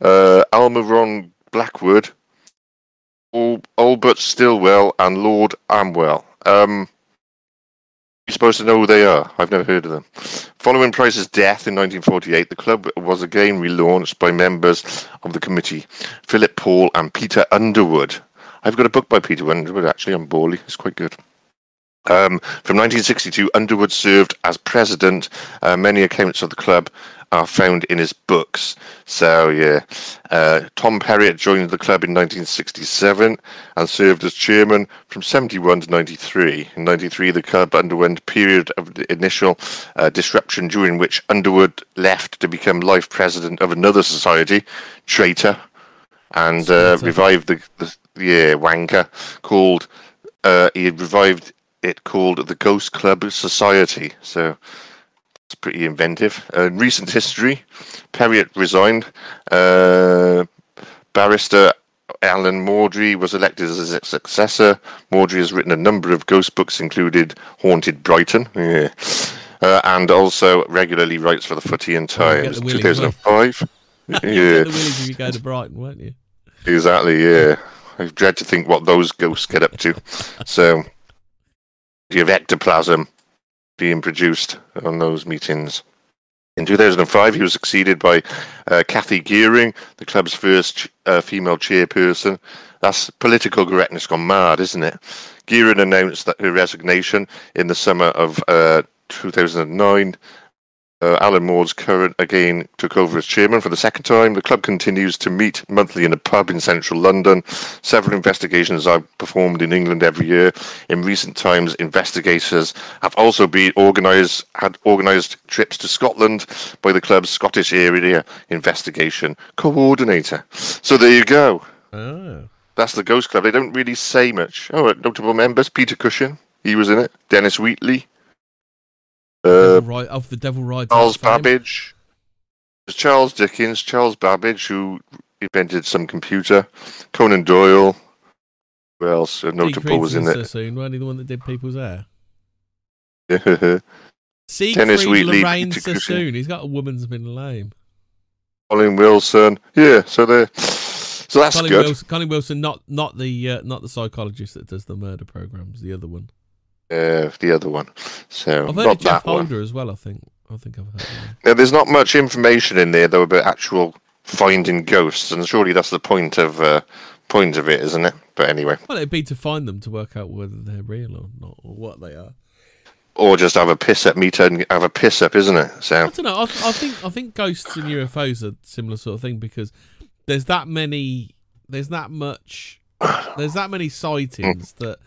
Uh, Algernon Blackwood, Al- Albert Stillwell, and Lord Amwell. Um, supposed to know who they are. I've never heard of them. Following Price's death in 1948, the club was again relaunched by members of the committee, Philip Paul and Peter Underwood. I've got a book by Peter Underwood actually on Borley. It's quite good. Um, from 1962, Underwood served as president. Uh, many accounts of the club are found in his books. So, yeah. Uh, Tom Perrott joined the club in 1967 and served as chairman from 71 to 93. In 93, the club underwent a period of initial uh, disruption during which Underwood left to become life president of another society, Traitor, and uh, revived the, the yeah wanker called. Uh, he revived it called the Ghost Club Society. So it's pretty inventive. Uh, in recent history, Perrott resigned. Uh, barrister Alan Murdie was elected as his successor. Murdie has written a number of ghost books, included Haunted Brighton, yeah. uh, and also regularly writes for the Fortean Times. the 2005. Yeah, if you go to Brighton, won't you? exactly. Yeah, I dread to think what those ghosts get up to. So, you have ectoplasm being produced on those meetings. In 2005, he was succeeded by uh, Kathy Gearing, the club's first uh, female chairperson. That's political correctness gone mad, isn't it? Gearing announced that her resignation in the summer of uh, 2009. Uh, Alan Moore's current again took over as chairman for the second time. The club continues to meet monthly in a pub in central London. Several investigations are performed in England every year. In recent times, investigators have also been organised had organised trips to Scotland by the club's Scottish area investigation coordinator. So there you go. Oh. That's the Ghost Club. They don't really say much. Oh, notable members: Peter Cushing, he was in it. Dennis Wheatley, Devil Ride, of the Devil Rides. Charles Babbage. There's Charles Dickens, Charles Babbage, who invented some computer. Conan Doyle. Who else? Uh, Notable was in it. Sassoon, weren't he the one that did people's hair? Colin Siegfried Wheatley, Lorraine Cushing. Sassoon. He's got a woman's middle name. Colin Wilson. Yeah, so they so that's Colin good. Wilson, Colin Wilson, not not the uh, not the psychologist that does the murder programs. The other one. Uh, the other one. So I've heard not that one. As well. I think. I think I've heard. Now, there's not much information in there though about actual finding ghosts, and surely that's the point of uh, point of it, isn't it? But anyway, Well, it'd be to find them to work out whether they're real or not, or what they are. or just have a piss up meter and have a piss up, isn't it? I So don't know. I, I think I think ghosts and UFOs are similar sort of thing because there's that many, there's that much, there's that many sightings that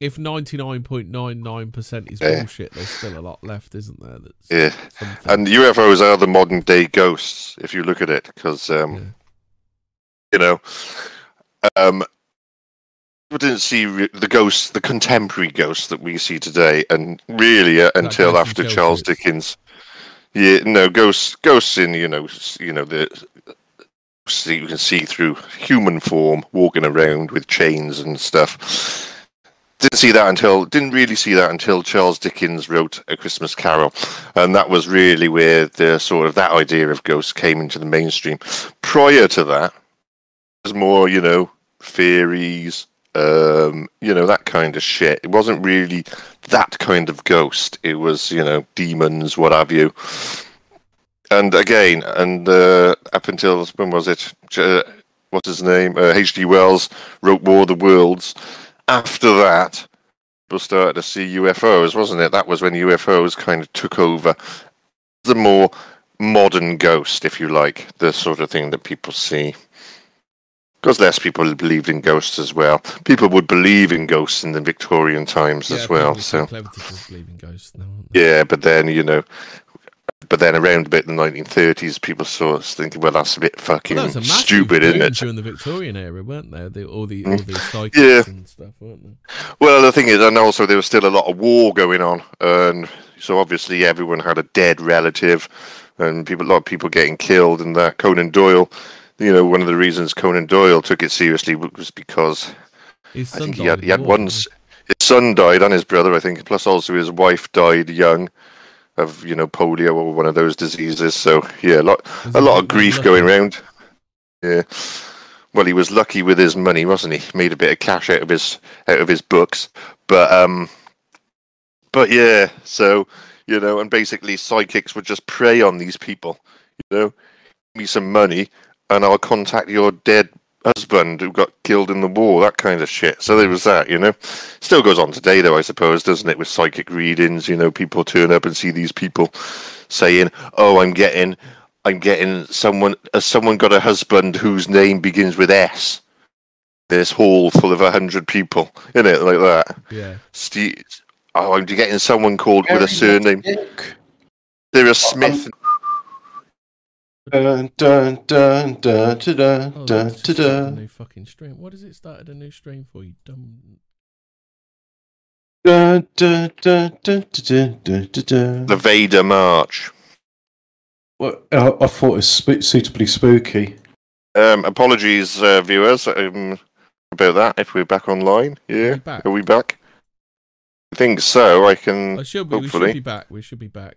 if ninety nine point nine nine percent is Yeah. bullshit, there's still a lot left, isn't there? That's yeah, something. and UFOs are the modern day ghosts if you look at it, because um, Yeah. you know, um, we didn't see the ghosts, the contemporary ghosts that we see today, and really uh, until after Charles it's- Dickens. Yeah, no ghosts, ghosts in you know, you know the. See, you can see through human form walking around with chains and stuff. Didn't see that until didn't really see that until Charles Dickens wrote A Christmas Carol, and that was really where the sort of that idea of ghosts came into the mainstream. Prior to that, it was more you know fairies, um, you know that kind of shit. It wasn't really that kind of ghost. It was you know demons, what have you. And again, and uh, up until when was it? J- what's his name? Uh, H.G. Wells wrote War of the Worlds. After that, people started to see UFOs, wasn't it? That was when UFOs kind of took over the more modern ghost, if you like, the sort of thing that people see. Because less people believed in ghosts as well. People would believe in ghosts in the Victorian times Yeah, as well. So believe in ghosts now. yeah, but then you know, But then around about the 1930s, people saw us thinking, well, that's a bit fucking Well, a stupid, isn't it? During the Victorian era, weren't there? The, all the all mm. the psychics Yeah. and stuff, weren't there? Well, the thing is, and also there was still a lot of war going on, and so obviously everyone had a dead relative, and people, a lot of people getting killed, and that Conan Doyle. You know, one of the reasons Conan Doyle took it seriously was because I think he had, he had war, one. His son died, and his brother, I think. Plus, also his wife died young of you know polio or one of those diseases. So yeah, a lot, a lot of grief lucky? going around. Yeah. Well, he was lucky with his money, wasn't he? Made a bit of cash out of his out of his books, but um, but yeah. So you know, and basically, psychics would just prey on these people. You know, give me some money, and I'll contact your dead husband who got killed in the war. That kind of shit. So there was that. You know, still goes on today, though. I suppose, doesn't it? With psychic readings, you know, people turn up and see these people saying, "Oh, I'm getting." I'm getting someone. Has someone got a husband whose name begins with S? This hall full of a hundred people in it, like that. Yeah. Steve, oh, I'm getting someone called with a Very surname. Nick. Sarah Smith. Dun, dun, dun, dun, dun, dun, Oh, dun, it's dun, a dun. new fucking stream. What has it started a new stream for? You dumb. Dun, dun, dun, dun, dun, dun, dun, dun. The Vader March. Well, I, I thought it was sp- suitably spooky. Um, apologies, uh, viewers, um, about that. If we're back online, Are yeah, we back? are we back? I think so. I can. I should be. We should be back. We should be back.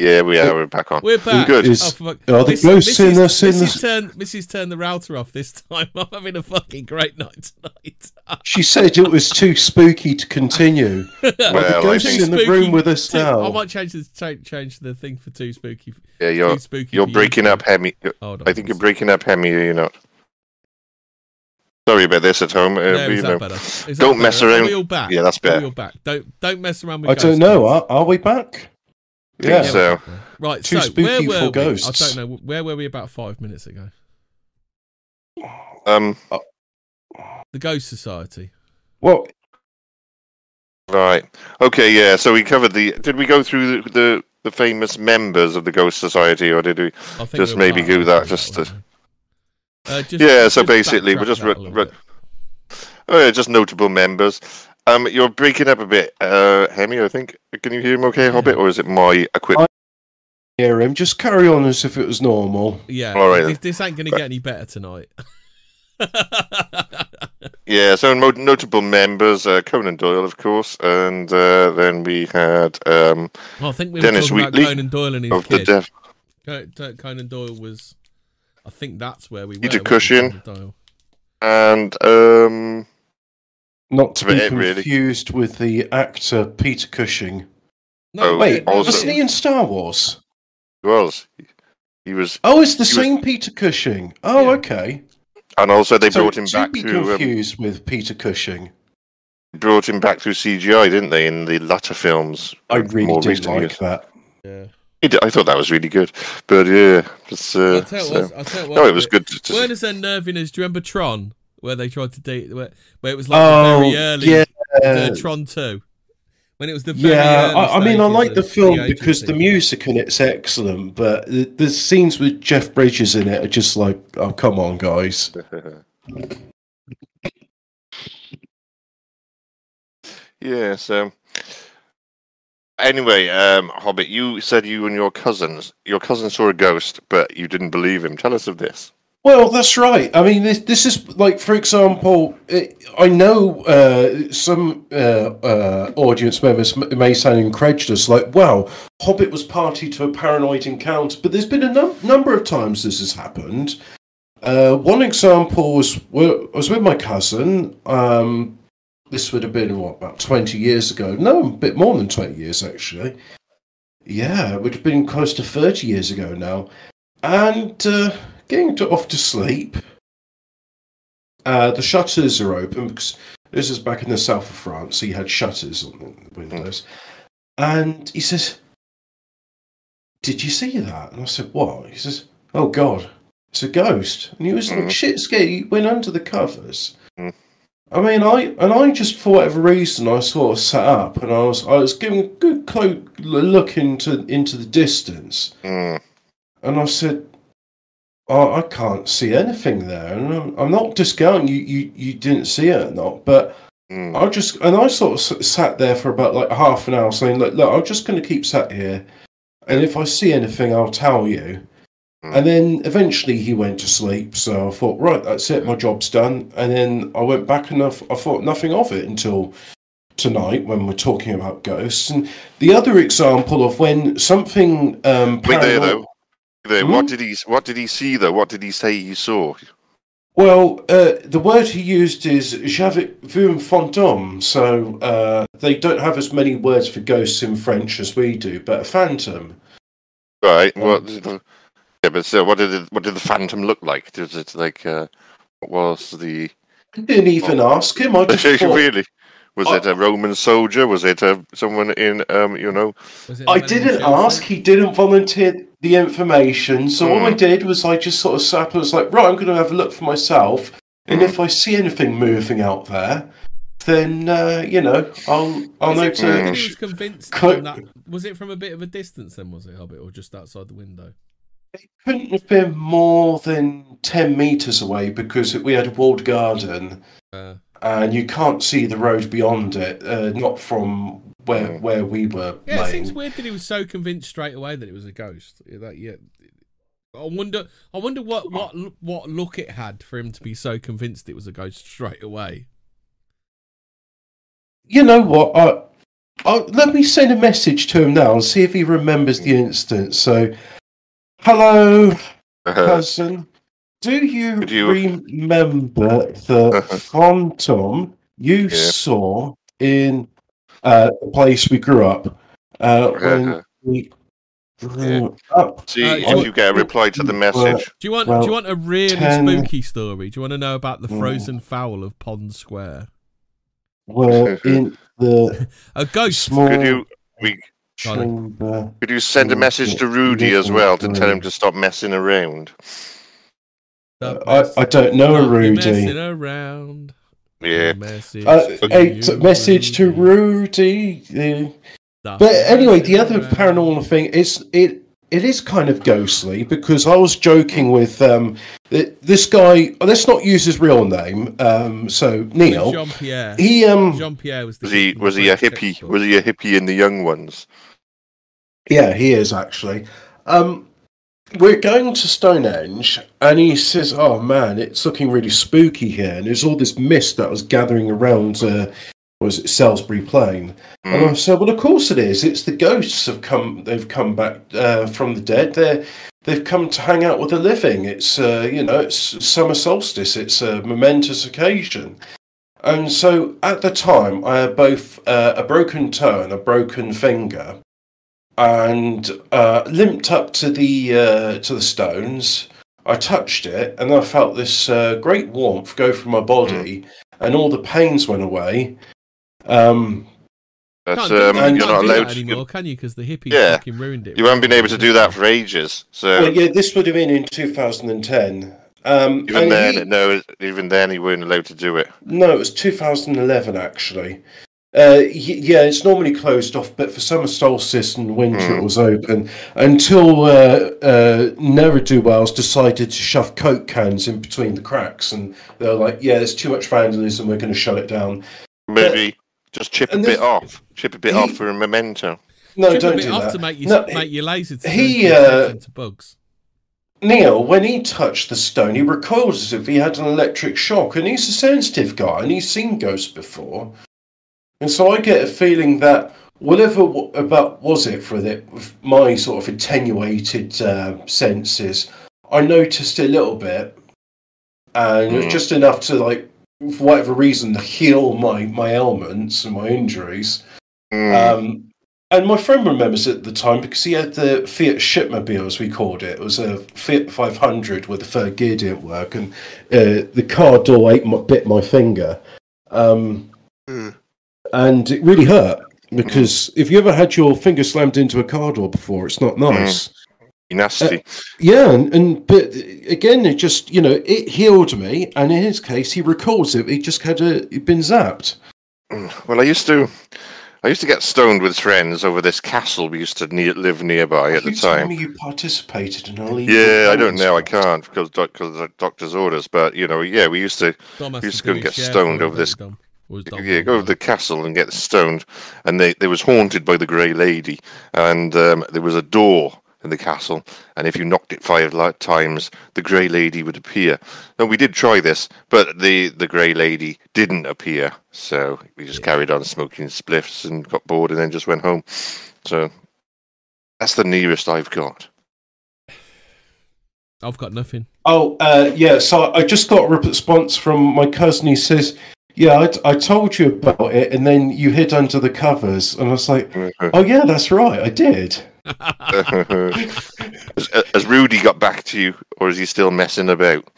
Yeah, we are. We're back on. We're back. Good. Is- Oh, fuck. are the Miss- ghosts in Mrs. the- in the- Mrs. Turn, Mrs. Turn the router off this time. I'm having a fucking great night tonight. She said it was too spooky to continue. Well, the I ghosts in the room with us Too- now. I might change the change, change the thing for too spooky. Yeah, you're too spooky. you're for you breaking up, Hemi. Hold on. I think you're breaking up, Hemi. Are you not? Sorry about this at home. Uh, There, you know. that better? Is that Don't mess better? Are around. we all back? Yeah, that's Are we better. all back? Don't don't mess around with. I don't know. Are, are we back? Think Yeah. so. Right, Too so spooky where were for we? ghosts. I don't know. Where were we about five minutes ago? Um. The Ghost Society. Well, Right. Okay. Yeah. So we covered the. Did we go through the the, the famous members of the Ghost Society, or did we? Just we maybe partway do that, through just to- yeah. Uh, just, Yeah, so just basically, we're just that run- a little run- bit. Oh yeah, just notable members. Um, you're breaking up a bit, uh, Hemi. I think. Can you hear him okay, Hobbit, or is it my equipment? I hear him. Just carry on as if it was normal. Yeah, All right, this, this ain't going to get any better tonight. Yeah. So mo- notable members: uh, Conan Doyle, of course, and uh, then we had um, Well, I think we were Dennis talking Wheatley about Conan Doyle and his of kid. Deaf. Co- Co- Conan Doyle was, I think that's where we were. Peter wasn't Cushing. Conan Doyle? and um, Not to That's be about it, really. confused with the actor Peter Cushing. No, Oh, Wait, also- wasn't he in Star Wars? who else? He was, Oh, it's the He was- same Peter Cushing. Oh, Yeah. okay. and also they so brought him to back be to um, confused with Peter Cushing. brought him back through CGI, didn't they? In the latter films, I really more did recent like years. that. Yeah. Did- I thought that was really good, but yeah, it's, uh, I'll tell you so- what. I'll tell you what. no, it was good. To, to Weren't as unnerving as do you remember Tron, where they tried to date, where, where it was like Oh, the very early yeah. uh, Tron Two, when it was the very Yeah, early I, I mean, I like the of film the because the music in it's excellent, but the, the scenes with Jeff Bridges in it are just like, oh, come on, guys. yeah. So anyway, um, Hobbit, you said you and your cousins, your cousin saw a ghost, but you didn't believe him. Tell us of this. Well, that's right. I mean, this, this is like, for example, it, I know uh, some uh, uh, audience members may sound incredulous, like, wow, Hobbit was party to a paranoid encounter, but there's been a num- number of times this has happened. Uh, one example was well, I was with my cousin. Um, this would have been what about twenty years ago? No, a bit more than twenty years actually. Yeah, it would have been close to thirty years ago now. And uh, getting to, off to sleep, uh, the shutters are open because this is back in the south of France, so you had shutters on the windows. And he says, "Did you see that?" And I said, "What?" He says, "Oh God." It's a ghost. And he was like Mhm. shit scared. He went under the covers. Mm. I mean, I and I just for whatever reason I sort of sat up and I was I was giving a good close look into into the distance, Mm. and I said, oh, I can't see anything there, and I'm, not discounting you, you you didn't see it or not, but Mm. I just and I sort of sat there for about like half an hour, saying, "Look, look, I'm just going to keep sat here, and if I see anything, I'll tell you." Mm. And then eventually he went to sleep, so I thought, right, that's it, my job's done. And then I went back and I thought nothing of it until tonight when we're talking about ghosts. And the other example of when something um, Wait there though. There, Hmm? What did he? What did he see though? What did he say he saw? Well, uh, the word he used is j'avais vu un fantôme. So uh, they don't have as many words for ghosts in French as we do, but a phantom. Right. Um, What? Yeah, but so what did it, what did the phantom look like? Was it like uh, what was the? I didn't even ask him. I just thought, really? Was I- it a Roman soldier? Was it a, someone in um you know? I didn't ask. He didn't volunteer the information. So all I Hmm. did was I just sort of sat. I was like, right, I'm going to have a look for myself, and Hmm. if I see anything moving out there, then uh, you know, I'll I'll Is know it to. Mm. was convinced Co- that, was it from a bit of a distance then, was it, Hobbit, or just outside the window? It couldn't have been more than 10 meters away because we had a walled garden Uh, and you can't see the road beyond it uh, not from where where we were yeah, it seems weird that he was so convinced straight away that it was a ghost. That, yeah. I wonder. I wonder what what what look it had for him to be so convinced it was a ghost straight away. you know what I, I, let me send a message to him now and see if he remembers the incident so hello cousin do you, you- remember the phantom you Yeah. saw in uh, the place we grew up uh, when we grew up See Uh, if you- you get a reply to the message. Do you want Well, Do you want a really 10 spooky story? Do you want to know about the Mm. frozen fowl of Pond Square? were in the A ghost. small Could you we could you send a message to Rudy as well to tell him to stop messing around? Stop I, I don't know Stop Rudy. around. Yeah. Message, Uh, to a you, t- message to Rudy. yeah. But anyway, the other around. paranormal thing is it. It is kind of ghostly because I was joking with um, th- this guy. Let's not use his real name. Um, so Neil, Jean Pierre. he um, Jean Pierre was Was he was he a hippie? Was he a hippie in the young ones? Yeah, he is actually. Um, we're going to Stonehenge, and he says, "Oh man, it's looking really spooky here." And there's all this mist that was gathering around. Uh, was it Salisbury Plain? And I Mm. said, "Well, of course it is. It's the ghosts have come. They've come back uh, from the dead. They're they've come to hang out with the living. It's uh, you know, it's summer solstice. It's a momentous occasion." And so at the time, I had both uh, a broken toe and a broken finger, and uh, limped up to the uh, to the stones. I touched it, and I felt this uh, great warmth go through my body, and all the pains went away. Um, That's Can't do um, and- you're can't not do that allowed. anymore, To, can you? Because the hippies Yeah. fucking ruined it. you haven't been able to do that for ages. So well, yeah, this would have been in 2010. Um, even then, he- no, even then, he weren't allowed to do it. no, it was 2011 actually. Uh, yeah, it's normally closed off, but for summer solstice and winter Hmm. it was open until uh, uh, ne'er do wells decided to shove Coke cans in between the cracks, and they're like, "Yeah, there's too much vandalism. We're going to shut it down." Maybe just chip a bit off. Chip a bit he- off for a memento. No, Chip don't bit do off that. to make you No, make you lazy to he, uh, into bugs. Neil, when he touched the stone, he recoiled as if he had an electric shock, and he's a sensitive guy, and he's seen ghosts before. And so I get a feeling that whatever about was it for the, my sort of attenuated uh, senses, I noticed a little bit, and it was Mm. just enough to like, for whatever reason, heal my my ailments and my injuries. Mm. Um, and my friend remembers it at the time because he had the Fiat Shipmobile, as we called it. It was a Fiat 500 where the third gear didn't work, and uh, the car door ate my, bit my finger. Um, Mm. And it really hurt because if you ever had your finger slammed into a car door before, it's not hmm. nice. Nasty. Uh, yeah, and, and but again, it just you know it healed me, and in his case, he recalls it. He just had a, been zapped. Hmm. Well, I used to, I used to get stoned with friends over this castle we used to ne- live nearby at the you told time. me you participated in a legal Yeah, I don't violence know. I can't because doc- because of the doctor's orders. But you know, yeah, we used to Dom has used to to go and get stoned over this- Dom. Or was Dom yeah go to the castle and get stoned, and they they was haunted by the Grey Lady, and um, there was a door in the castle, and if you knocked it five times, the Grey Lady would appear. And we did try this, but the the Grey Lady didn't appear, so we just carried on smoking spliffs and got bored, and then just went home. So that's the nearest I've got. I've got nothing. Oh, uh, yeah. So I just got a response from my cousin. He says, "Yeah, I, I told you about it, and then you hid under the covers." And I was like, mm-hmm. "Oh yeah, that's right, I did." has, has Rudy got back to you, or is he still messing about?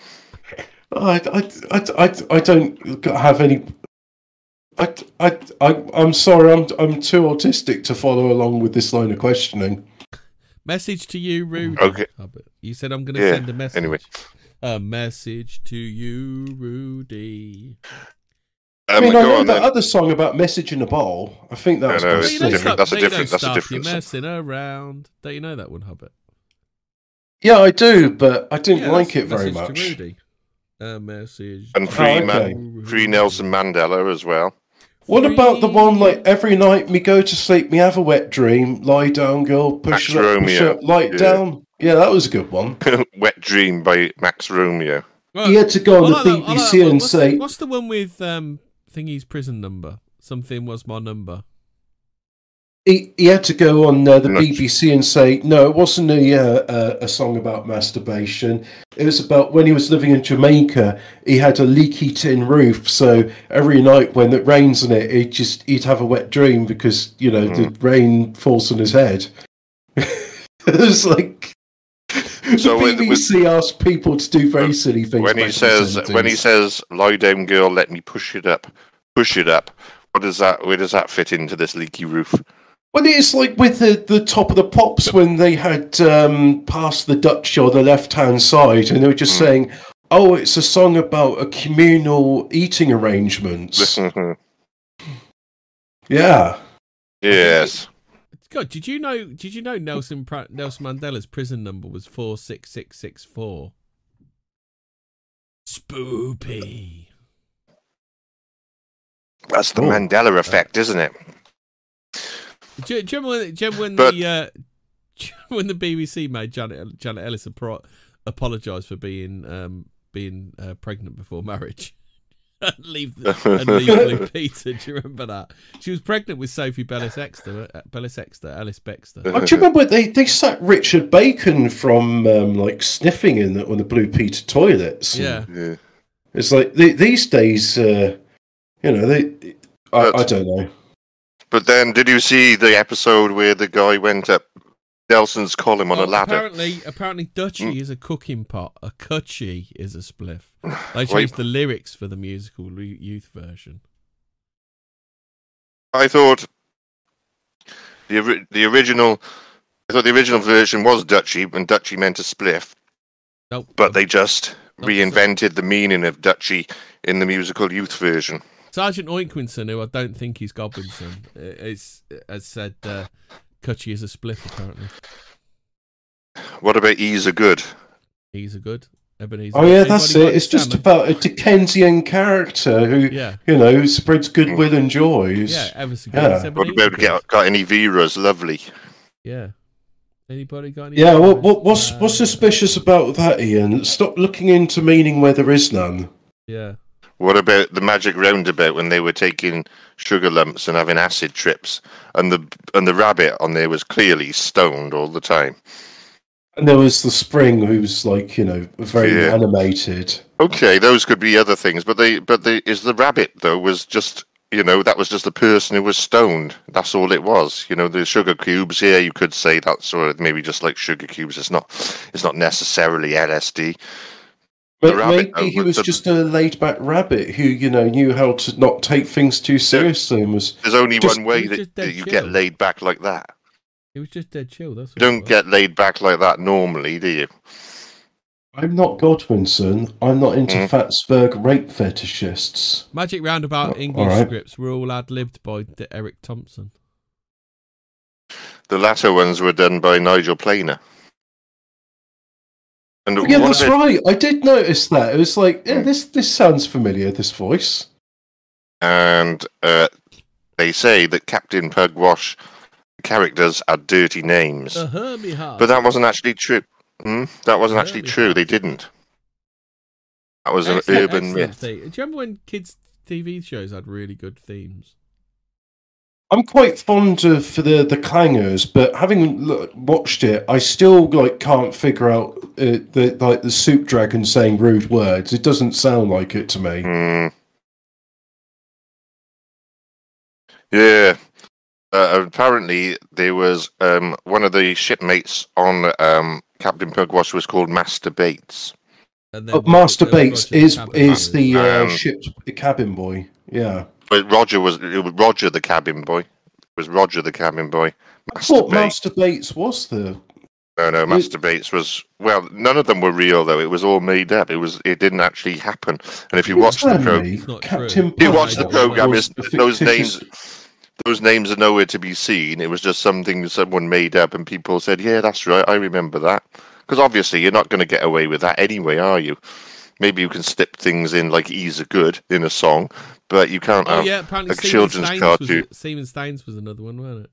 I, I, I, I, I don't have any. I, I, I, I'm sorry. I'm, I'm too autistic to follow along with this line of questioning. Message to you, Rudy. Okay. Oh, you said I'm going to Yeah, send a message. anyway. A message to you, Rudy. I mean, I go know that then. other song about message in a bowl. I think that I was know, my it's you different. stuff- That's a different. That's a different. You're messing around. Don't you know that one, Hobbit? Yeah, I do, but I didn't Yeah, like that's it very message to much. Rudy. A message. And free, Oh, Ma- okay. free Nelson Mandela as well. What about the one like every night me go to sleep, me have a wet dream, lie down, girl, push Max it up, push Romeo. up, lie Yeah. down. Yeah, that was a good one. Wet Dream by Max Romeo. Well, He had to go on I the like that- I like BBC and what's, say, what's the one with um thingy's prison number? Something was my number. he, he had to go on uh, the No. BBC and say, no, it wasn't a, uh, uh, a song about masturbation. It was about when he was living in Jamaica, he had a leaky tin roof. So every night when it rains on it, he'd just, he'd have a wet dream because, you know, the Mm. rain falls on his head. it was like, So the with- with- BBC asked people to do very silly things. When he back in the says when he 70s. says lie down girl, let me push it up. Push it up. What does that where does that fit into this leaky roof? Well, it's like with the, the top of the pops when they had um, passed the Dutch or the left hand side, and they were just Mm. saying, "Oh, it's a song about a communal eating arrangements." yeah, yes. God, did you know? Did you know Nelson pra- Nelson Mandela's prison number was four six six six four? Spoopy. That's the Oh. Mandela effect, isn't it? Do, you- do you remember when, do you remember when But- the uh, do you remember when the BBC made Janet Janet Ellis apro- apologise for being um, being uh, pregnant before marriage? and leave the, and leave Blue Peter. Do you remember that? She was pregnant with Sophie Bellis Exeter, uh, Bellis Exeter, Alice Baxter. Oh, do you remember they they sacked Richard Bacon from um, like sniffing in the, on the Blue Peter toilets? Yeah, Yeah. it's like the, these days, uh, you know, they. I, But- I don't know. But then did you see the episode where the guy went up Nelson's column on a ladder? Apparently, apparently, Dutchy Mm. is a cooking pot. A cutchy is a spliff. They Wait. changed the lyrics for the musical youth version. I thought the the original I thought the original version was Dutchy and Dutchy meant a spliff, Nope. but they just Nope. reinvented the meaning of Dutchy in the musical youth version. Sergeant Oinkwinson, who I don't think is Goblinson, is, has said uh, Cutchy is a spliff. Apparently, What about Ease a Good? Ease a good Ebenezer. Oh yeah, Anybody it. It's just salmon? about a Dickensian character who, yeah, you know, spreads goodwill and joys. yeah. Ever so good. Yeah. It's What Ebenezer about good. get, got any Veras? Lovely. Yeah. Anybody got any? Yeah, what, what, what's what's Uh, suspicious about that, Ian? Stop looking into meaning where there is none. Yeah. What about the magic roundabout when they were taking sugar lumps and having acid trips, and the and the rabbit on there was clearly stoned all the time? And there was the spring who was like, you know, very Yeah. animated. Okay, those could be other things, but they but the is the rabbit though was just you know that was just the person who was stoned. That's all it was. You know the sugar cubes. Yeah, you could say that's sort of maybe just like sugar cubes. It's not it's not necessarily LSD. The But rabbit, maybe though, he was the- just a laid back rabbit who, you know, knew how to not take things too seriously and was There's only Just- one way that, that you chill. get laid back like that. He was just dead chill. That's You don't get laid back like that normally, do you? I'm not Godwinson. I'm not into Mm. Fatsburg rape fetishists. Magic Roundabout Oh, English alright. scripts were all ad libbed by D- Eric Thompson. The latter ones were done by Nigel Planer. And Yeah, that's it- right. I did notice that. It was like, yeah, Mm. this this sounds familiar. This voice. And uh, they say that Captain Pugwash characters are dirty names. The But that wasn't actually true. Hmm? That wasn't Yeah, actually true. They didn't. That was an Excellent, urban excellent myth. theme. Do you remember when kids' TV shows had really good themes? I'm quite fond of the the clangers, but having lo- watched it, I still like can't figure out uh, the like the soup dragon saying rude words. It doesn't sound like it to me. Hmm. Yeah. Uh, apparently, there was um, one of the shipmates on um, Captain Pugwash was called Master Bates. And But then Master Bates Roger is Cabin is the uh, Um, ship's cabin boy. Yeah, But Roger was it was Roger the cabin boy. It was Roger the cabin boy. I Master thought Bates. Master Bates was the. No, no, Master Bates was well. None of them were real though. It was all made up. It was. It didn't actually happen. And if you watch the program, Exactly. Captain. true. you Pug watch the program, is those names. Those names are nowhere to be seen. It was just something someone made up, and people said, "Yeah, that's right. I remember that." Because obviously, you're not going to get away with that anyway, are you? Maybe you can slip things in like "Ease are good" in a song, but you can't Oh have. yeah, apparently a Seaman children's Staines cartoon. Was, Seaman Staines was another one, wasn't it?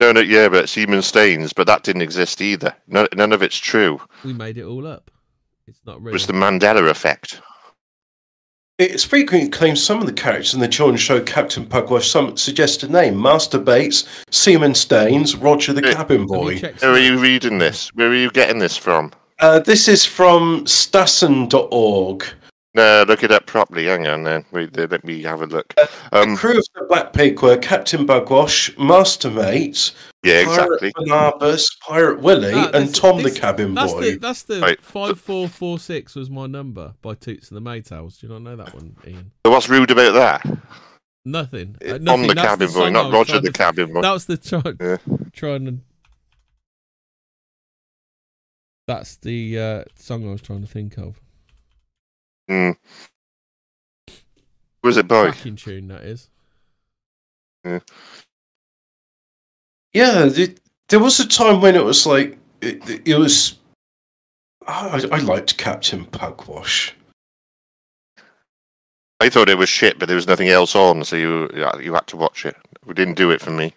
No, no, yeah, but Seaman Staines, but that didn't exist either. None, none of it's true. We made it all up. It's not real. It real. was the Mandela effect. It's frequently claimed some of the characters in the children's show Captain Pugwash some suggest a name: Master Bates, Seaman Staines, Roger the Yeah. Cabin Boy. Where are you reading this? Where are you getting this from? Uh, this is from Stassen.org. No, look it up properly. Hang on, then. Wait, there, let me have a look. The Um, crew of the Black Pig were Captain Pugwash, Master Mate, yeah, Pirate exactly. Barnabas, Pirate Willie, Ah, and Tom this- the Cabin That's Boy. the that's the Right. five four four six was my number by Toots and the Maytals. Do you not know that one, Ian? So what's rude about that? Nothing. Uh, Tom the That's cabin boy, not Roger the to- cabin boy. That was the try, Yeah. trying to. That's the uh, song I was trying to think of. Hmm. Was it by? Cracking tune that is. Yeah, the, there was a time when it was like it, it was. I, I liked Captain Pugwash. I thought it was shit, but there was nothing else on, so you you had to watch it. It didn't do it for me.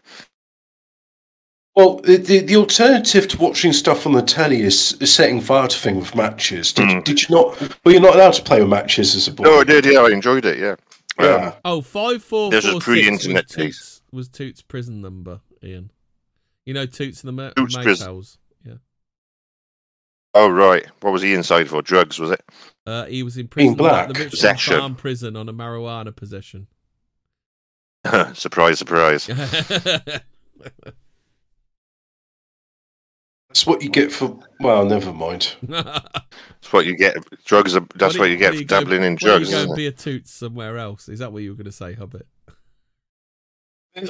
Well, the, the the alternative to watching stuff on the telly is, is setting things with matches. Did, Mm. did you not? Well, you're not allowed to play with matches as a boy. No, I did. Yeah, I enjoyed it. Yeah. Um, Oh, five four This is four six pre-internet was. Toots, was Toots' prison number, Ian. You know Toots and the Ma- Toots' prison. Maytals. Yeah. Oh right. What was he inside for? Drugs, was it? Uh, he was in prison, like black. the Possession. Farm prison on a marijuana possession. surprise, surprise. That's what you get for. Well, never mind. That's what you get. Drugs. Are, that's Why what you get why for don't dabbling go- in drugs. You go and be a toot somewhere else. Is that what you were going to say, Hobbit?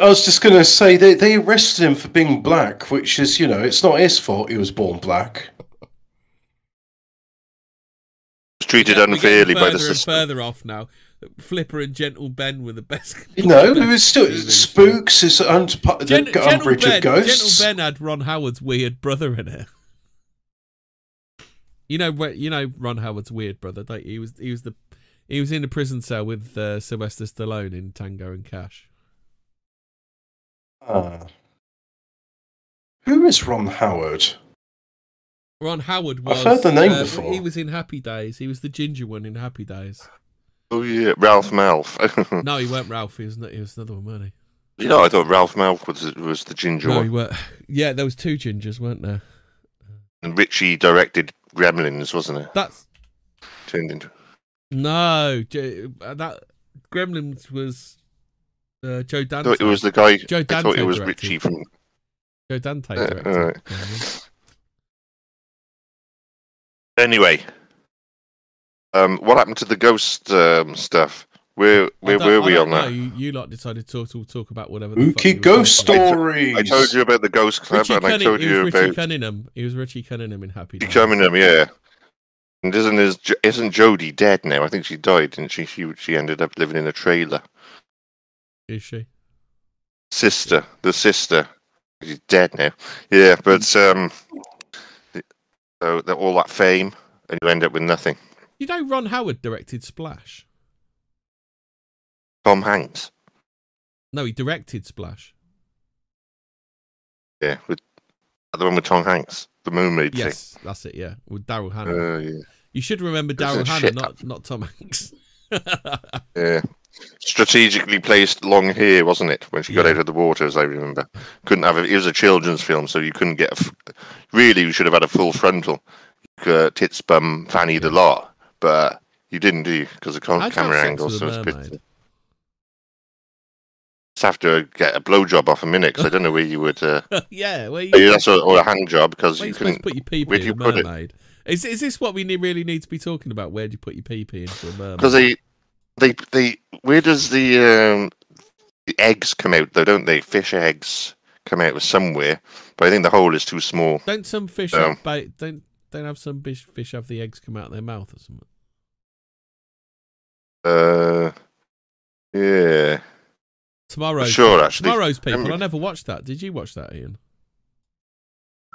I was just going to say they, they arrested him for being black, which is, you know, it's not his fault he was born black. Was treated Yeah, unfairly by the further and system. further off now. Flipper and Gentle Ben were the best. You know, it was still Spooks is the Gen- umbrage ben, of ghosts. Gentle Ben had Ron Howard's weird brother in it. You know, you know Ron Howard's weird brother. Don't you? He was he was the he was in a prison cell with uh, Sylvester Stallone in Tango and Cash. Ah. Who is Ron Howard? Ron Howard was. I've heard the name uh, before. He was in Happy Days. He was the ginger one in Happy Days. Oh yeah, Ralph Malph. No, he weren't Ralph. He was, he was another one, wasn't he? you know, I thought Ralph Malph was was the he? ginger No, one. he weren't. Yeah, there was two gingers, weren't there? And Richie directed Gremlins, wasn't it? That's Turned into. no. Uh, that Gremlins was uh, Joe I Dante. thought it was the guy. Joe Dante I thought it was directed. Richie from. Joe Dante Uh, directed. alright. Anyway, um, what happened to the ghost um, stuff? Where where were we on know. that? You, you lot decided to talk, talk about whatever. the fuck you were ghost talking about. stories. I told you about the Ghost Club, Richie and I Cunningham. told He you was Richie about Cunningham. He was Richie Cunningham in Happy Days. Cunningham, yeah. And isn't his, isn't Jodie dead now? I think she died, didn't she? She she ended up living in a trailer. Is she? Sister, the sister, she's dead now. Yeah, but um, so that all that fame, and you end up with nothing. You know, Ron Howard directed Splash. Tom Hanks, No, he directed Splash. yeah, with the one with Tom Hanks, the Mermaid Yes, that's it. Yeah, with Daryl. Hannah. Uh, yeah. you should remember Daryl Hannah, shit- not not Tom Hanks. Yeah. Strategically placed long hair, wasn't it? When she got Yeah. out of the water, as I remember. Couldn't have it. It was a children's film, so you couldn't get. A, really, you should have had a full frontal. Uh, tits, bum, fanny, the lot. But you didn't do because the camera angle. So it's a bit. Just have to get a blowjob off a minute because I don't know where you would. Uh, yeah, where you, yeah, that's a, or a hand job because you you supposed to couldn't. put your pee pee in a put it? mermaid? Is is this what we need, really need to be talking about? Where do you put your pee pee into a mermaid? Because they, they, they. Where does the um, the eggs come out though? Don't they? Fish eggs come out of somewhere, but I think the hole is too small. don't some fish Um, have don't don't have some fish fish have the eggs come out of their mouth or something? Uh, yeah. Tomorrow's Sure, actually. tomorrow's people. Remember- I never watched that. Did you watch that, Ian?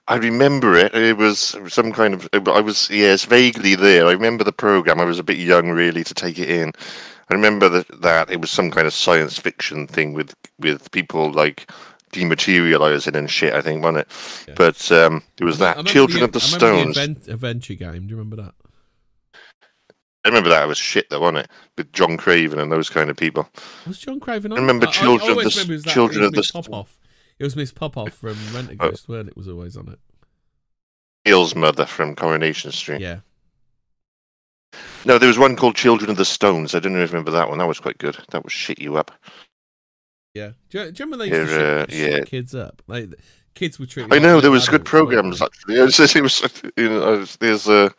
I remember it. It was some kind of. I was yes, vaguely there. I remember the program. I was a bit young, really, to take it in. I remember that that it was some kind of science fiction thing with with people like dematerializing and shit. I think, wasn't it? Yeah. But um, it was that Children the- of the Stones. The advent, adventure game. Do you remember that? I remember that it was shit, though, wasn't it? With John Craven and those kind of people. Was John Craven on? I remember? Children of always the- remember that- Children of the Miss Popov. It was Miss Popov from Rent a Oh. Ghost, weren't it? Was always on it. Neil's mother from Coronation Street. Yeah. No, there was one called Children of the Stones. I don't know if you remember that one. That was quite good. That would shit you up. Yeah. Do you, do you remember they used to shit, uh, shit yeah. kids up? Like, kids were treated. I know there was good programs actually. It was, it was you know, there's a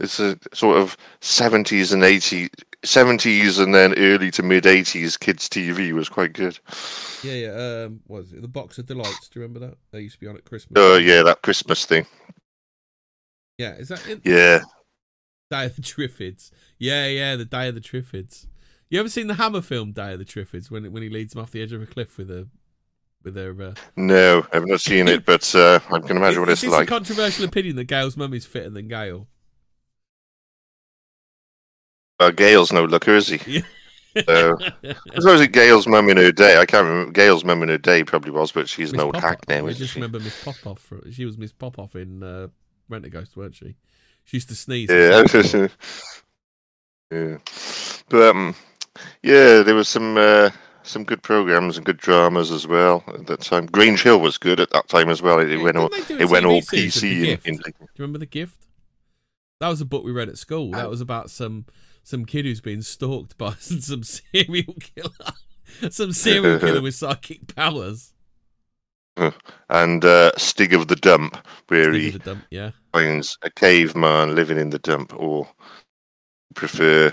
it's a sort of seventies and eighties, seventies and then early to mid eighties kids TV was quite good. Yeah, yeah. Um, what was it? The Box of Delights. Do you remember that? They used to be on at Christmas. Oh yeah, that Christmas thing. Yeah. Is that in Yeah, Day of the Triffids? Yeah, yeah. The Day of the Triffids. You ever seen the Hammer film Day of the Triffids when when he leads them off the edge of a cliff with a with their uh, no, I've not seen it, but uh, I can imagine what it's this like. a controversial opinion that Gail's mum is fitter than Gail? Uh, Gail's no looker, is he? Yeah. So, I suppose it Gail's mum in her day. I can't remember. Gail's mum in her day probably was, but she's an old Popov- hack now, I just she? remember Miss Popov. She was Miss Popov in uh, Rentaghost, weren't she? She used to sneeze. Yeah, yeah. But um, yeah, there was some uh, some good programs and good dramas as well at that time. Grange Hill was good at that time as well. It, Yeah, went all didn't they do a it went all series of The PC in, in Do you remember The Gift? That was a book we read at school. Oh. That was about some some kid who's being stalked by some serial killer. some serial killer with psychic powers. and uh, Stig of the Dump, where Think he of the dump, yeah. finds a caveman living in the dump, or prefer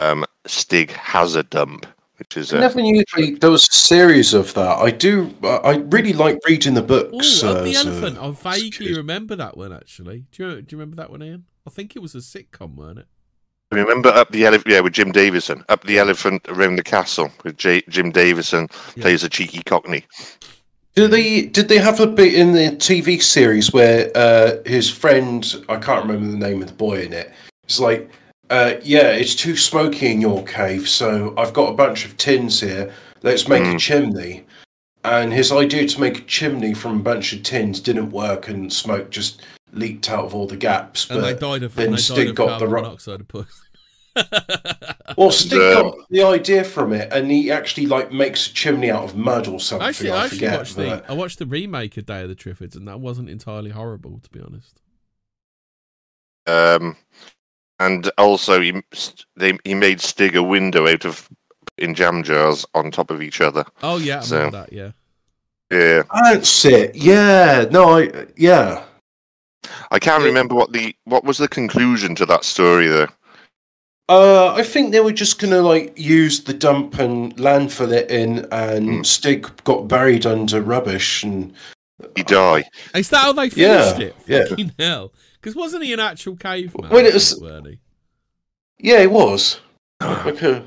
um, Stig has a dump, which is I a never knew they, there was a series of that. I do. I I really like reading the books. Oh, uh, the as a- elephant. I vaguely remember that one actually. Do you, do you remember that one, Ian? I think it was a sitcom, weren't it? Remember up the elephant? Yeah, with Jim Davidson. Up the elephant around the castle with J- Jim Davidson Yeah. plays a cheeky cockney. Did they did they have a bit in the TV series where uh, his friend I can't remember the name of the boy in it. It's like, uh, yeah, it's too smoky in your cave, so I've got a bunch of tins here. Let's make a Mm. chimney. And his idea to make a chimney from a bunch of tins didn't work, and smoke just leaked out of all the gaps. And they But died of, then they Stig died of got the carbon ro- monoxide of puss. well, Stig Um, got the idea from it, and he actually like makes a chimney out of mud or something. Actually, I, I forget. watched but- the I watched the remake of Day of the Triffids, and that wasn't entirely horrible, to be honest. Um, and also he they he made Stig a window out of in jam jars on top of each other. Oh yeah, I So- remember that. Yeah, Yeah, That's it. Yeah. No, I. Yeah. I can't Yeah. remember what the what was the conclusion to that story though. Uh, I think they were just gonna like use the dump and landfill it in, and Hmm. Stig got buried under rubbish, and He die. Is that how they Yeah, finished it? yeah. Fucking hell. Because wasn't he an actual caveman? Well, it was- weren't he? yeah, it was like a.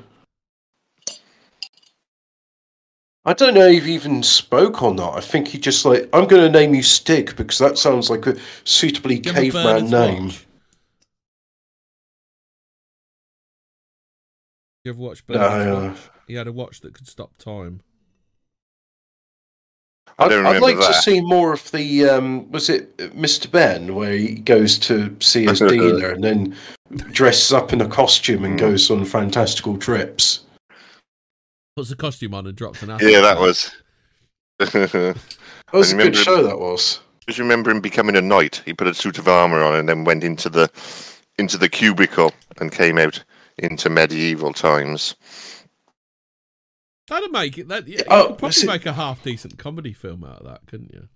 I don't know if he even spoke or not. I think he just like I'm going to name you Stig because that sounds like a suitably Give him a caveman name. watch. You ever watched No, Bernard's no. watch? He had a watch that could stop time. I I'd, don't I'd remember like to see more of the um, was it Mr. Benn where he goes to see his dealer and then dresses up in a costume and Mm. goes on fantastical trips. Puts a costume on and drops an acid. Yeah, that was. That was I a remember good him- show. That was. Just remember him becoming a knight. He put a suit of armor on and then went into the into the cubicle and came out into medieval times. That'd make it. That, yeah, you Oh, could probably make a half decent comedy film out of that, couldn't you?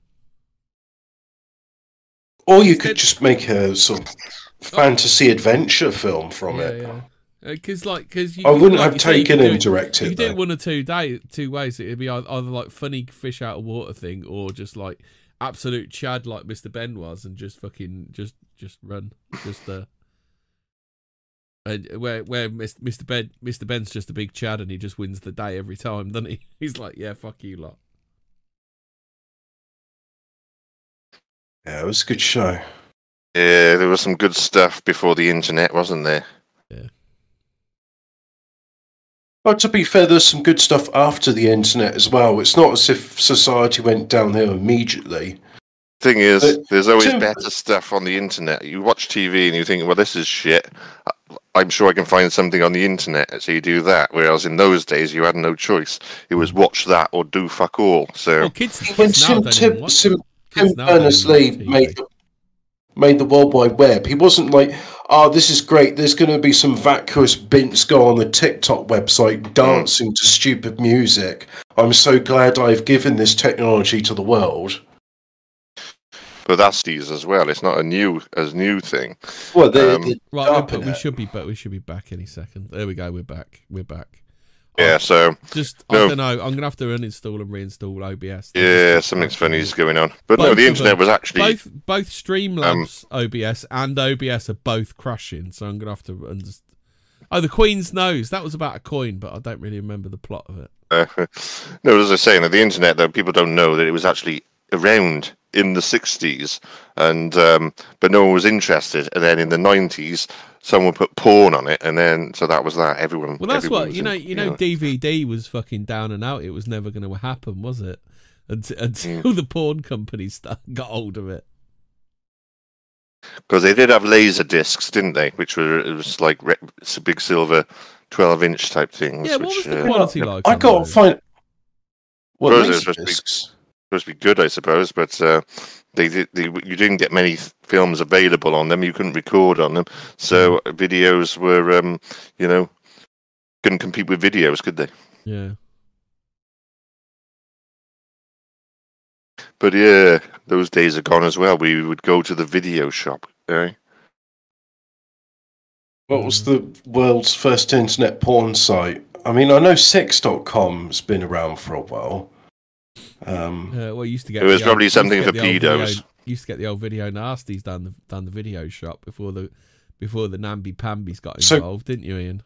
Or you Instead- could just make a sort of oh. fantasy adventure film from yeah, it. yeah. Because like, because you I wouldn't have you say, you taken him do and it- You could do it though. one or two day, two ways. It'd be either, either like funny fish out of water thing, or just like absolute Chad, like Mr. Benn was, and just fucking just just run, just uh, and where where Mr. Benn Mr. Benn's just a big Chad, and he just wins the day every time, doesn't he? He's like, yeah, fuck you lot. Yeah, it was a good show. Yeah, there was some good stuff before the internet, wasn't there? But to be fair, there's some good stuff after the internet as well. It's not as if society went downhill immediately. Thing is, But there's always Tim- better stuff on the internet. You watch TV and you think, well, this is shit. I- I'm sure I can find something on the internet. So you do that. Whereas in those days, you had no choice. It was watch that or do fuck all. So Well, kids, When kids now Tim, don't even Tim, Tim, it. Tim Kids now don't even Berners-Lee made the, made the World Wide Web, he wasn't like, "Oh, this is great. There's going to be some vacuous bints go on the TikTok website dancing to stupid music. I'm so glad I've given this technology to the world." But that's these as well. It's not a new as new thing. Well, they, Um, Right, but we should be, but we should be back any second. There we go. We're back. We're back. Yeah. So just No. I don't know. I'm gonna have to uninstall and reinstall OBS. yeah, something's funny is going on. But no, the internet them. was actually both both Streamlabs OBS and OBS are both crashing, so I'm gonna have to. Underst- oh, the Queen's nose. That was about a coin, but I don't really remember the plot of it. Uh, no, as I was saying, the internet, though, people don't know that it was actually around in the 60s, and um, but no one was interested. And then in the 90s, someone put porn on it, and then so that was that. Everyone. Well, that's everyone what you know. in- You know, DVD was fucking down and out. It was never going to happen, was it? Until, until Mm. the porn companies got hold of it. because they did have laser discs, didn't they? Which were it was like re- it's a big silver 12 inch type things. Yeah, what which, was the uh, quality like? I can't find. What Suppose it laser supposed to be- discs? Supposed to be good, I suppose, but uh, they did. They, you didn't get many films available on them. You couldn't record on them, so Mm. videos were, um, you know, couldn't compete with videos, could they? Yeah. But yeah, those days are gone as well. We would go to the video shop. Eh? What was the world's first internet porn site? I mean, I know Sex.com's been around for a while. Um, Uh, well, used to get. It was the probably used something for the video- pedos. Used to get the old video nasties down the down the video shop before the before the namby pambies got So- involved, didn't you, Ian?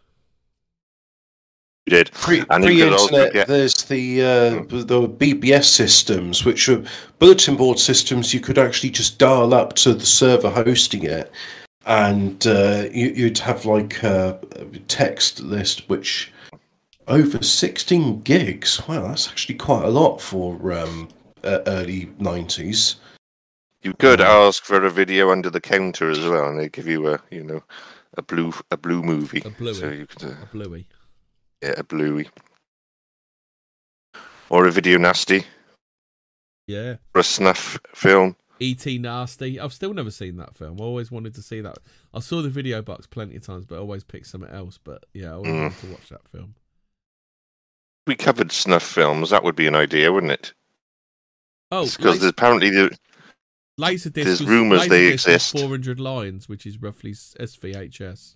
You did. pre And you could also pre-internet, get- there's the uh, the BBS systems, which were bulletin board systems. You could actually just dial up to the server hosting it, and uh, you, you'd have like a text list which over 16 gigs. Wow, that's actually quite a lot for um, uh, early 90s. You could ask for a video under the counter as well, and they give you a, you know, a blue a blue movie. A bluey. So you could, uh, A bluey. yeah, a bluey. Or a video nasty, Yeah. or a snuff film. E.T. Nasty. I've still never seen that film. I always wanted to see that. I saw the video box plenty of times, but I always picked something else. But yeah, I always Mm. wanted to watch that film we covered snuff films, that would be an idea, wouldn't it? Oh, because apparently the, there's rumors they exist. Four hundred lines, which is roughly SVHS.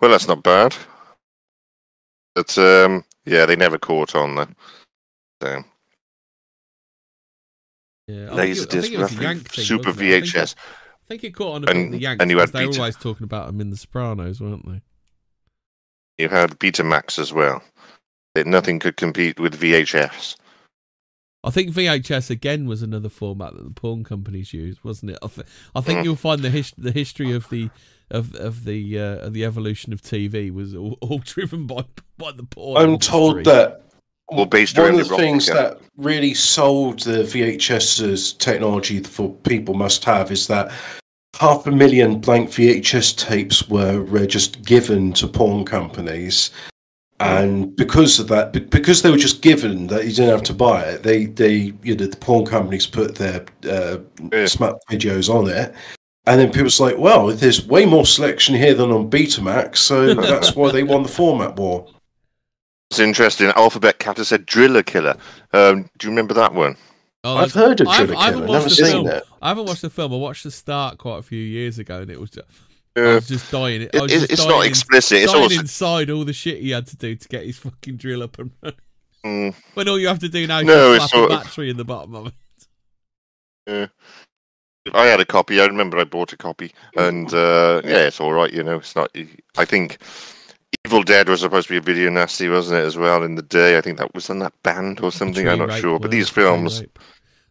Well, that's not bad. But um, yeah, they never caught on then. So. Yeah, Laserdisc, roughly super thing, VHS. I think it caught on a bit in And- the Yanks and you had they were always talking about them in The Sopranos, weren't they? You had Betamax as well. That nothing could compete with VHS. I think VHS again was another format that the porn companies used, wasn't it? I, th- I think Mm. you'll find the his- the history of the of of the uh, of the evolution of TV was all, all driven by by the porn. I'm industry. told that Well, based one of the erotica. things that really sold the VHS's technology for people must have is that half a million blank VHS tapes were uh, just given to porn companies. And because of that, because they were just given that you didn't have to buy it, they, they, you know, the porn companies put their uh, Yeah. smart videos on it, and then people's like, "Well, there's way more selection here than on Betamax," so that's why they won the format war. It's interesting. Alphabet Cat said Driller Killer. Um, do you remember that one? Oh, I've that's- heard of I haven't- I haven't watched never the seen film. it. I haven't watched the film. I watched the start quite a few years ago, and it was. just. I Uh, was just dying. I was it- just it's dying not in- explicit. It's dying also inside all the shit he had to do to get his fucking drill up and running. mm, When all you have to do now is No, just slap a sort of- battery in the bottom of it. Yeah. I had a copy. I remember I bought a copy, and uh, yeah, it's all right. You know, it's not. I think Evil Dead was supposed to be a video nasty, wasn't it? As well in the day, I think that was on that band or something. I'm not sure. But these films.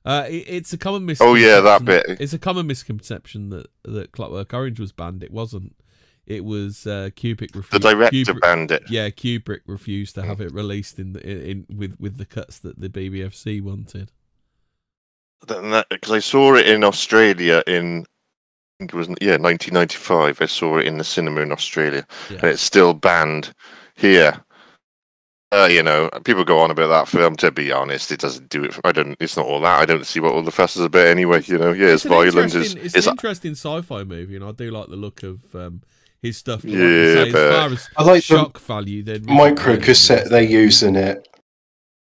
Uh, it, it's a common Oh, misconception. yeah, that bit. It's a common misconception that that Clockwork Orange was banned. It wasn't. It was uh, Kubrick refused. the director Kubrick, banned it. yeah, Kubrick refused to have it released in the in, in with with the cuts that the BBFC wanted. Because I saw it in Australia in. I think it was yeah, 1995. I saw it in the cinema in Australia, Yeah. and it's still banned here. Uh, you know, people go on about that film. To be honest, it doesn't do it. For, I don't. It's not all that. I don't see what all the fuss is about anyway. You know, yeah, it's, an violent. It's, It's, it's an interesting sci-fi movie, and I do like the look of um, his stuff. But like Yeah, say, but- as far as I like the shock value, then micro cassette they use in it.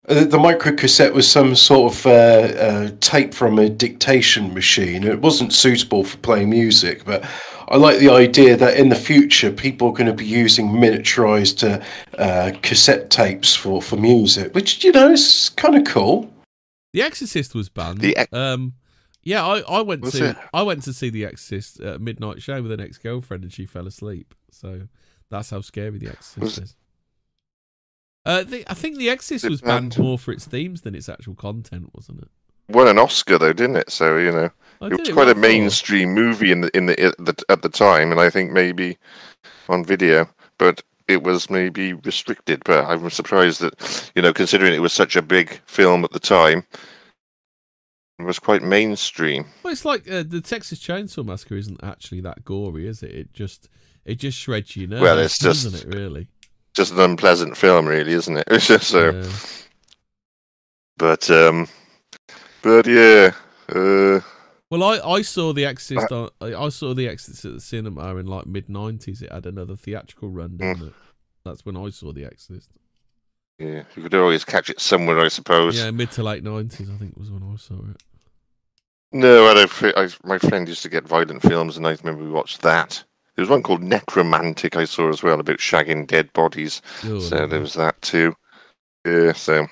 The micro cassette was some sort of uh, uh, tape from a dictation machine. It wasn't suitable for playing music, but I like the idea that in the future people are going to be using miniaturized uh, uh, cassette tapes for, for music, which you know is kind of cool. The Exorcist was banned. The Ex- um, yeah, I, I went Was to it? I went to see The Exorcist at a midnight show with an ex girlfriend, and she fell asleep. So that's how scary The Exorcist Was- is. Uh, the, I think The Exorcist was banned more for its themes than its actual content, wasn't it? won an Oscar though, didn't it? So you know, it was it quite a well for- mainstream movie in the in the, at the at the time, and I think maybe on video, but it was maybe restricted. But I'm surprised that you know, considering it was such a big film at the time, it was quite mainstream. Well, it's like uh, the Texas Chainsaw Massacre isn't actually that gory, is it? It just it just shreds your nerves. Well, it's doesn't just- it? Really. Just an unpleasant film, really, isn't it? It's just so. Yeah. But um, but yeah, uh, Well, I, I saw the Exorcist. I I saw the Exorcist at the cinema in like mid nineties. It had another theatrical run, didn't it? That's when I saw the Exorcist. yeah, you could always catch it somewhere, I suppose. Yeah, mid to late nineties. I think was when I saw it. No, I don't. I, my friend used to get violent films, and I remember we watched that. There was one called Nekromantik I saw as well about shagging dead bodies. Oh, so no. there was that too. Yeah, so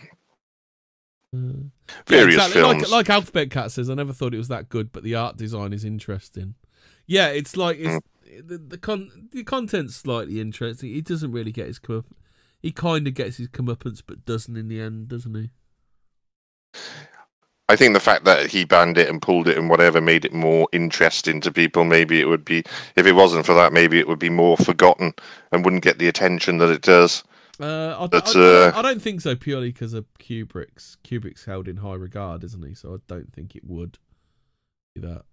Uh, various yeah, exactly. films. Like, like Alphabet Cat says, I never thought it was that good, but the art design is interesting. Yeah, it's like it's Mm. the the con the content's slightly interesting. He doesn't really get his come He kind of gets his comeuppance, but doesn't in the end, doesn't he? I think the fact that he banned it and pulled it and whatever made it more interesting to people. Maybe it would be, if it wasn't for that, maybe it would be more forgotten and wouldn't get the attention that it does. Uh, I, But, I, uh, I don't think so purely because of Kubrick's. Kubrick's held in high regard, isn't he? So I don't think it would be that.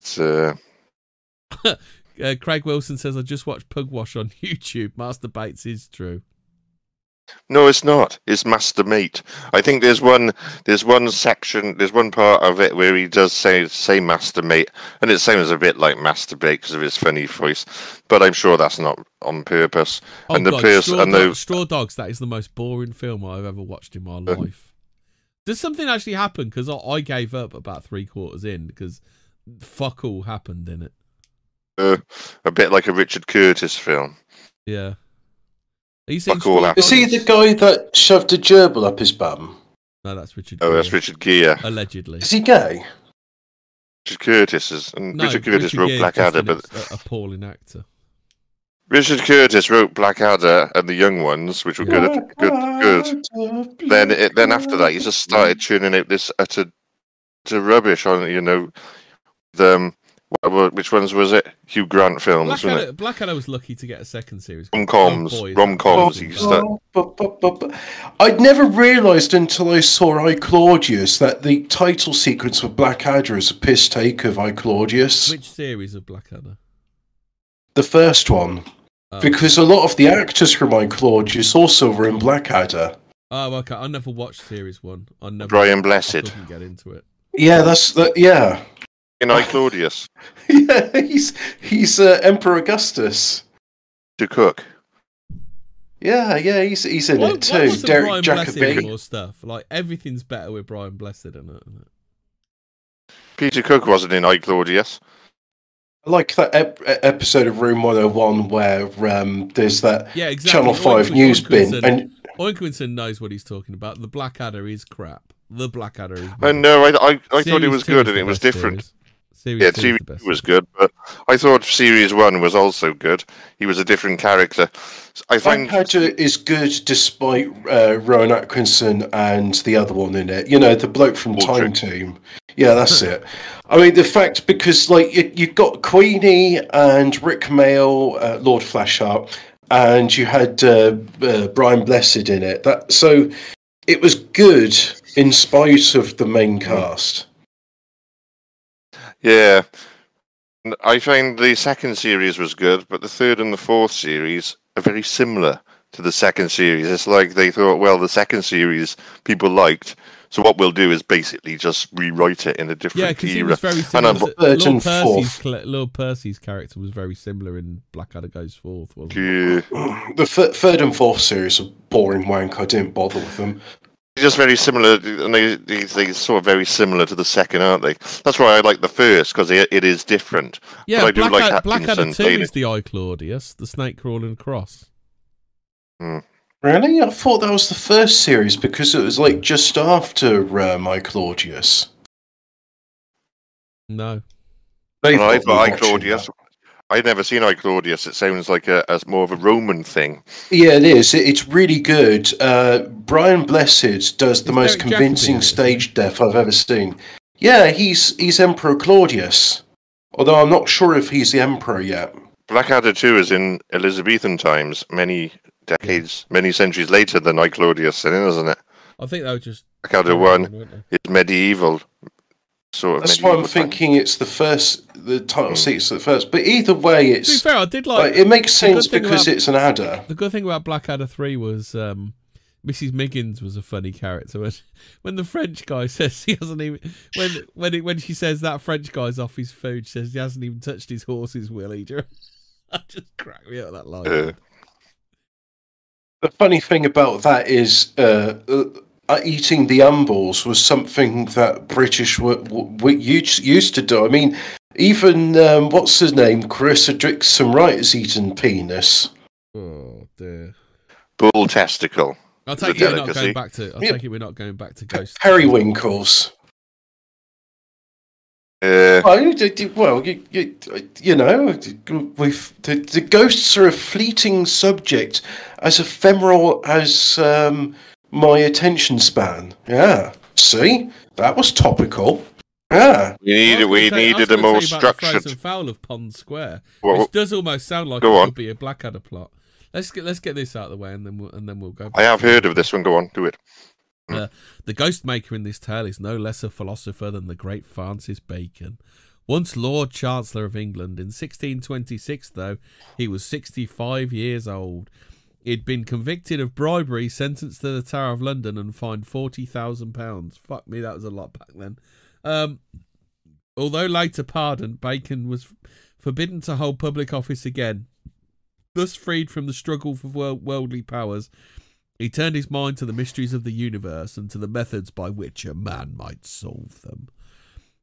It's, uh, Uh, Craig Wilson says, I just watched Pugwash on YouTube. Master Bates is true. No, it's not. It's Master Mate. I think there's one there's one section there's one part of it where he does say say Master Mate, and it sounds a bit like masturbate because of his funny voice. But I'm sure that's not on purpose. Oh, and the God, person Straw, and the Straw Dogs, that is the most boring film I've ever watched in my Uh. life. Does something actually happen? Because I, I gave up about three quarters in because fuck all happened in it. uh, a bit like a Richard Curtis film. Yeah. Is he the guy that shoved a gerbil up his bum? No, that's Richard. Oh, that's Richard Gere. Allegedly. Is he gay? Richard Curtis is, and No, Richard Curtis Richard wrote Gere's Blackadder, but an appalling actor. Richard Curtis wrote Blackadder and the Young Ones, which were good, good, good. Then, it, then after that, he just started churning out this utter, to rubbish on, you know, the, um, what, what, which ones was it? Hugh Grant films, wasn't Blackadder, it? Blackadder was lucky to get a second series. Rom coms, rom coms. that He was start, Oh, I'd never realised until I saw I Claudius that the title sequence of Blackadder is a piss take of I Claudius, Which series of Blackadder? the first one, Oh. because a lot of the actors from I Claudius also were in Blackadder. Oh, okay. I never watched series one. I never. Brian I Blessed. couldn't get into it. Yeah, that's that. Yeah, in I Claudius, yeah. He's he's uh, Emperor Augustus. to cook. Yeah, yeah. He's he's in Why, it too. wasn't Derek Brian Blessed Jacobi. more stuff? Like everything's better with Brian Blessed in it. Isn't it? Peter Cook wasn't in I Claudius. I like that ep- episode of Room 101 where um, there's that Yeah, exactly. Channel 5 Oink- news bin. Oinkinson- And Oinkinson knows what he's talking about. The Blackadder is crap. The Blackadder is. I know, I, I, I thought it was good and it was different. Series. Series Yeah, two series two was good, but I thought series one was also good. He was a different character. I find Blackadder is good despite uh, Rowan Atkinson and the other one in it. You know, the bloke from Time Team. Yeah, that's it. I mean, the fact because like you, you've got Queenie and Rik Mayall, uh, Lord Flashheart, and you had uh, uh, Brian Blessed in it. That so it was good in spite of the main cast. Yeah. I find the second series was good, but the third and the fourth series are very similar to the second series. It's like they thought, well, the second series people liked, so what we'll do is basically just rewrite it in a Yeah, different because he era. was very And similar. I'm- to- Third Lord and Percy's, fourth. cl- Lord Percy's character was very similar in Blackadder Goes Forth, wasn't it? Yeah. The th- third and fourth series are boring wank. I didn't bother with them. Just very similar, and they, they they sort of very similar to the second, aren't they? That's why I like the first because it, it is different. Yeah, I do like Blackadder, Atkinson Blackadder 2 is the I Claudius, the snake crawling cross. Really? I thought that was the first series because it was like just after uh, My Claudius. No. They've And I got me thought I watching Claudius. That. I'd never seen I Claudius. It sounds like a as more of a Roman thing. Yeah, it is. It, it's really good. Uh, Brian Blessed does the Is most convincing Jacobi in it, stage death I've ever seen. Yeah, he's he's Emperor Claudius. Although I'm not sure if he's the Emperor yet. Blackadder too is in Elizabethan times, many decades, many centuries later than I Claudius, isn't it? I think that were just. Blackadder one is medieval, sort of. That's why I'm time. thinking it's the first, the title Hmm. sequence the first. But either way, it's. To be it's fair, I did like. like, it makes sense because about- it's an adder. The good thing about Blackadder 3 was um, Mrs. Miggins was a funny character. When, when the French guy says he hasn't even. When when, it, when she says that French guy's off his food, she says he hasn't even touched his horse's willy. Do you- That just cracked me up that line. Uh, The funny thing about that is uh, uh, eating the umbles was something that British were, were used, used to do. I mean, even um, what's his name, Carissa Dickson Wright has eaten penis. Oh, dear. bull testicle. I'll take it we're not going back to. I'll Yeah. take it we're not going back to Ghost. Periwinkles. Uh, Well, you, you- well, you, you, you know, we've, the, the ghosts are a fleeting subject, as ephemeral as um, my attention span. Yeah. See, that was topical. Yeah. we needed we say- needed a more say the structured. Frozen fowl of Pond Square, Well, which does almost sound like go it on. could be a Blackadder plot. Let's get let's get this out of the way, and then we'll and then we'll go. I have heard of this one. Go on, do it. Uh, the ghost maker in this tale is no less a philosopher than the great Francis Bacon. Once Lord Chancellor of England, in 1626, though, he was 65 years old. He'd been convicted of bribery, sentenced to the Tower of London, and fined £40,000. Fuck me, that was a lot back then. Um, although later pardoned, Bacon was forbidden to hold public office again. Thus freed from the struggle for wor- worldly powers, he turned his mind to the mysteries of the universe and to the methods by which a man might solve them.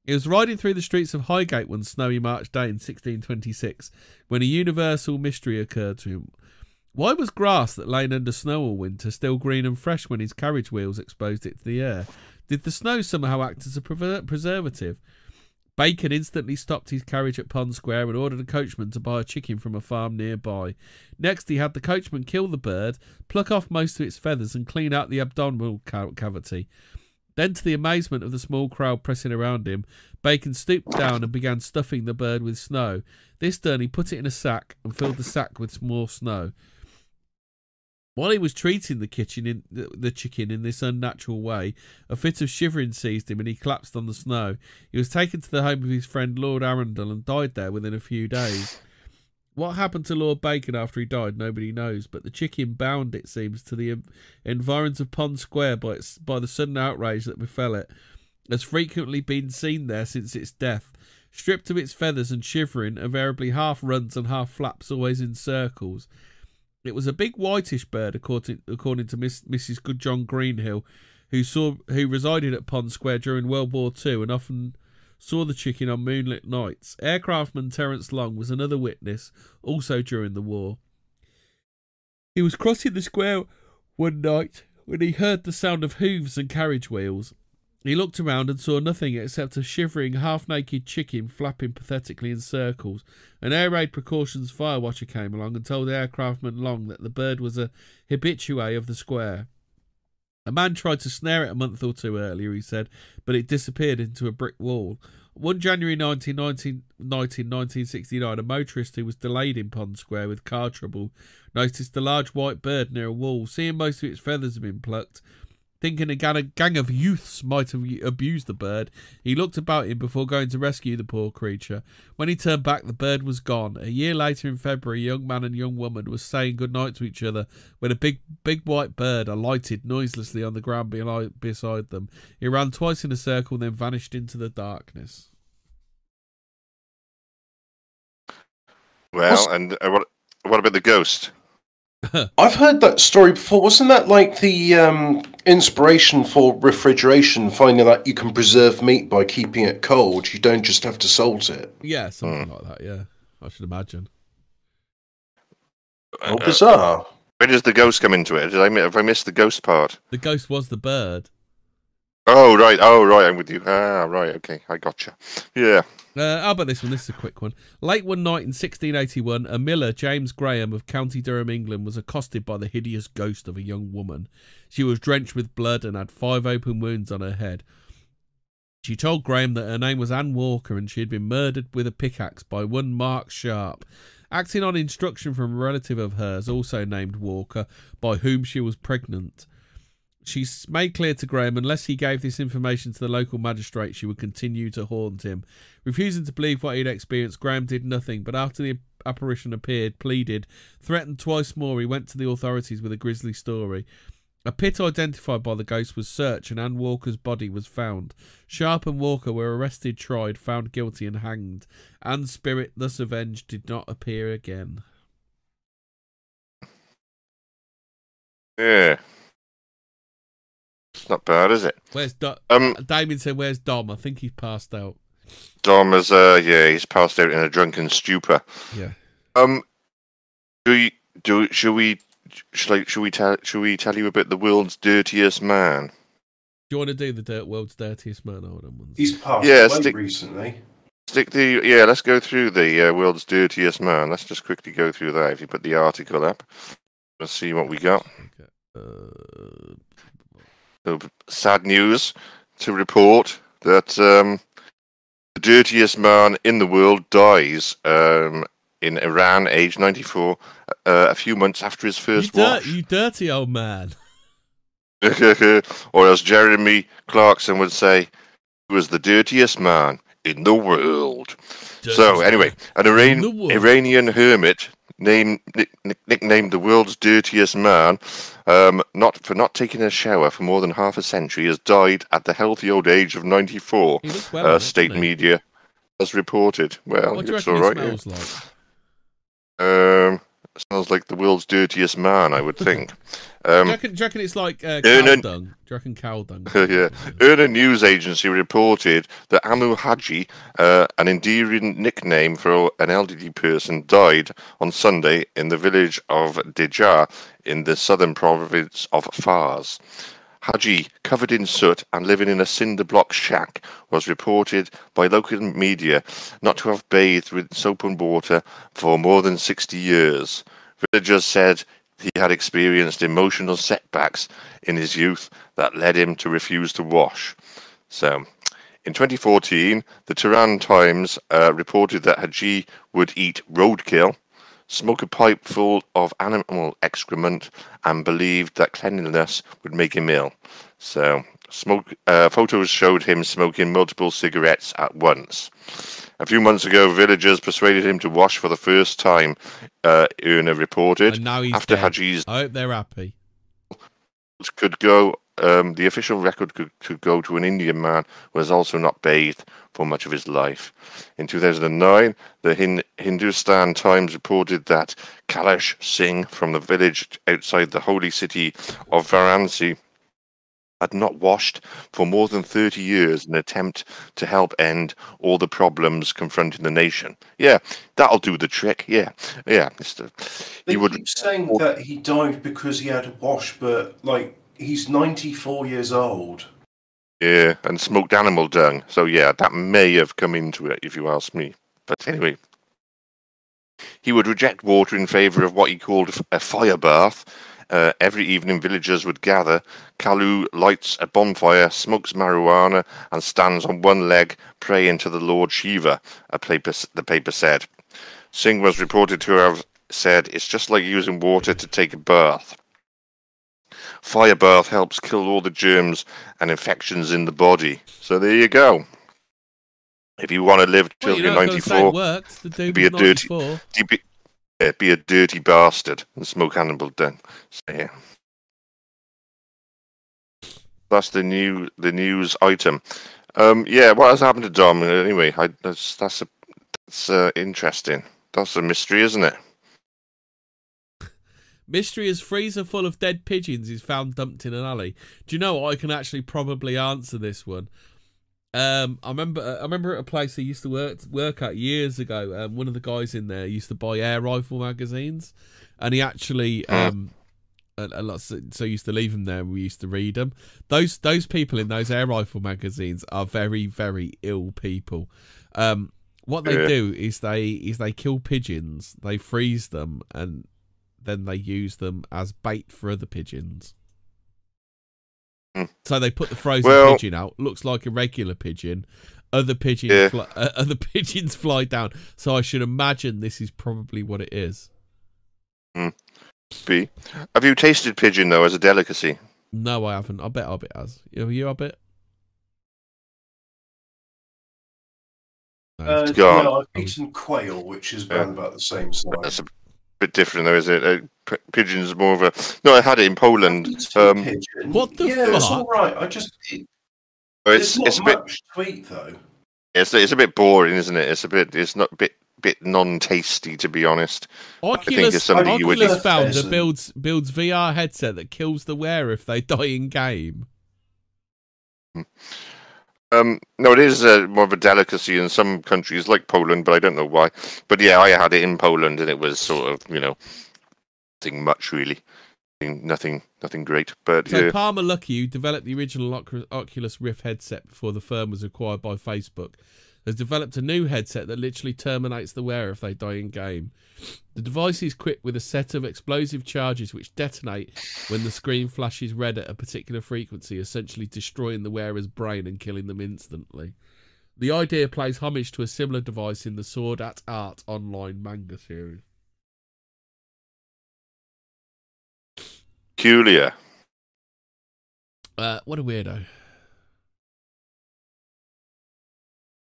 He was riding through the streets of Highgate one snowy March day in 1626 when a universal mystery occurred to him. Why was grass that lay under snow all winter still green and fresh when his carriage wheels exposed it to the air? Did the snow somehow act as a preservative? Bacon instantly stopped his carriage at Pond Square and ordered a coachman to buy a chicken from a farm nearby. Next, he had the coachman kill the bird, pluck off most of its feathers, and clean out the abdominal ca- cavity. Then, to the amazement of the small crowd pressing around him, Bacon stooped down and began stuffing the bird with snow. This done, he put it in a sack and filled the sack with more snow. While he was treating the kitchen in the, the chicken in this unnatural way, a fit of shivering seized him and he collapsed on the snow. He was taken to the home of his friend Lord Arundel and died there within a few days. What happened to Lord Bacon after he died, nobody knows, but the chicken bound, it seems, to the environs of Pond Square by, its, by the sudden outrage that befell it, has frequently been seen there since its death. Stripped of its feathers and shivering, invariably half runs and half flaps, always in circles. It was a big whitish bird, according according to Miss, Mrs. Good John Greenhill, who saw who resided at Pond Square during World War Two and often saw the chicken on moonlit nights. Aircraftman Terence Long was another witness, also during the war. He was crossing the square one night when he heard the sound of hooves and carriage wheels. He looked around and saw nothing except a shivering, half naked chicken flapping pathetically in circles. An air raid precautions fire watcher came along and told the aircraftman Long that the bird was a habitue of the square. A man tried to snare it a month or two earlier, he said, but it disappeared into a brick wall. One January 19, 19, 1969, a motorist who was delayed in Pond Square with car trouble noticed a large white bird near a wall. Seeing most of its feathers had been plucked, Thinking a gang, gang of youths might have abused the bird, he looked about him before going to rescue the poor creature. When he turned back, the bird was gone. A year later, in February, a young man and young woman were saying good night to each other when a big, big white bird alighted noiselessly on the ground beside them. It ran twice in a circle, then vanished into the darkness. Well, and uh, what what about the ghost? I've heard that story before. Wasn't that like the um, inspiration for refrigeration? Finding that you can preserve meat by keeping it cold. You don't just have to salt it. Yeah, something like that. Yeah, I should imagine. How Uh, bizarre! where does the ghost come into it? Did I have I missed the ghost part? The ghost was the bird. Oh right, oh right, I'm with you. Ah right, okay, I gotcha. Yeah. Uh, how about this one? This is a quick one. Late one night in 1681, a miller, James Graham of County Durham, England, was accosted by the hideous ghost of a young woman. She was drenched with blood and had five open wounds on her head. She told Graham that her name was Anne Walker and she had been murdered with a pickaxe by one Mark Sharp. Acting on instruction from a relative of hers, also named Walker, by whom she was pregnant. She made clear to Graham unless he gave this information to the local magistrate, she would continue to haunt him. Refusing to believe what he'd experienced, Graham did nothing, but after the apparition appeared, pleaded, threatened twice more, he went to the authorities with a grisly story. A pit identified by the ghost was searched and Anne Walker's body was found. Sharp and Walker were arrested, tried, found guilty, and hanged. Anne's spirit, thus avenged, did not appear again. Yeah. It's not bad, is it? Where's Do- Um Damien said, "Where's Dom?" I think he's passed out. Dom is uh yeah, he's passed out in a drunken stupor. Yeah. Um do you do should we should I, should we tell should we tell you about the world's dirtiest man? Do you want to do the Dirt World's Dirtiest Man? Hold on one He's passed Yeah, away stick- recently. Stick the yeah, let's go through the uh, world's dirtiest man. Let's just quickly go through that. If you put the article up, let's see what we got. Okay. Uh, So, sad news to report that um, the dirtiest man in the world dies um, in Iran, age 94, uh, a few months after his first wash. you dirty old man. or as Jeremy Clarkson would say, he was the dirtiest man in the world. so, anyway, an Iran- Iranian hermit named nick, nick- nicknamed the world's dirtiest man um, not for not taking a shower for more than half a century has died at the healthy old age of 94 He well. uh, state media has reported well What it's all right yeah. like? um, Sounds like the world's dirtiest man, I would think. do, you Um, reckon, do you reckon it's like uh, cow dung? Do you reckon cow dung? yeah. IRNA News Agency reported that Amu Haji, uh, an endearing nickname for an elderly person, died on Sunday in the village of Dejar in the southern province of Fars. Haji, covered in soot and living in a cinder block shack, was reported by local media not to have bathed with soap and water for more than 60 years. Villagers said he had experienced emotional setbacks in his youth that led him to refuse to wash. So, in 2014, the Tehran Times uh, reported that Haji would eat roadkill, smoke a pipe full of animal excrement, and believed that cleanliness would make him ill. So, smoke uh, photos showed him smoking multiple cigarettes at once. A few months ago, villagers persuaded him to wash for the first time, uh, IRNA reported. And now he's After dead. Haji's I hope they're happy. could go, um, the official record could, could go to an Indian man who has also not bathed for much of his life. In 2009, the Hin- Hindustan Times reported that Kailash Singh from the village outside the holy city of Varanasi had not washed for more than 30 years in an attempt to help end all the problems confronting the nation. Yeah, that'll do the trick. Yeah, yeah. Mr. He would keep saying that he died because he had a wash, but like he's 94 years old. Yeah, and smoked animal dung. So yeah, that may have come into it, if you ask me. But anyway, he would reject water in favour of what he called a fire bath. Uh, every evening, villagers would gather. Kalu lights a bonfire, smokes marijuana, and stands on one leg, praying to the Lord Shiva. A paper, the paper said. Singh was reported to have said, "It's just like using water to take a bath." Fire bath helps kill all the germs and infections in the body. So there you go. If you want to live till Well, you're you're not going to say it 94, worked. Be a dirty- be, yeah, be a dirty bastard and smoke animal dung. So, yeah. That's the new the news item. Um, yeah, what has happened to Dom anyway? I, that's that's a, that's uh, interesting. That's a mystery, isn't it? Mystery as freezer full of dead pigeons is found dumped in an alley. Do you know what? I can actually probably answer this one. Um, I remember I remember at a place I used to work work at years ago. Um, one of the guys in there used to buy air rifle magazines, and he actually um, a, a lot so, so used to leave them there. and We used to read them. Those those people in those air rifle magazines are very very ill people. Um, what they do is they is they kill pigeons, they freeze them, and then they use them as bait for other pigeons. Hmm. So they put the frozen Well- pigeon out. Looks like a regular pigeon. Other pigeons, Yeah. fly, uh, other pigeons fly down. So I should imagine this is probably what it is. B. Have you tasted pigeon though as a delicacy? No, I haven't. I bet Hobbit has. Have you, Hobbit? No. Uh, gone. yeah, I've eaten quail, which is around about the same size. That's a bit different though, is it? Uh, p- pigeon's are more of a. No, I had it in Poland. Um, What the yeah, it's all right. I just it, it's it's not it's a bit much to eat though. it's it's a bit boring, isn't it? It's a bit it's not a bit bit non-tasty to be honest. think Oculus, it's something you would Oculus just- founder Pheasant. builds builds VR headset that kills the wearer if they die in game. Um, no, it is uh, more of a delicacy in some countries like Poland, but I don't know why. But yeah, I had it in Poland, and it was sort of you know nothing much really, Nothing- nothing great. But So yeah, Palmer Luckey, who developed the original Oculus Rift headset before the firm was acquired by Facebook, has developed a new headset that literally terminates the wearer if they die in game. The device is equipped with a set of explosive charges which detonate when the screen flashes red at a particular frequency, essentially destroying the wearer's brain and killing them instantly. The idea plays homage to a similar device in the Sword at Art online manga series. peculiar. Uh, what a weirdo.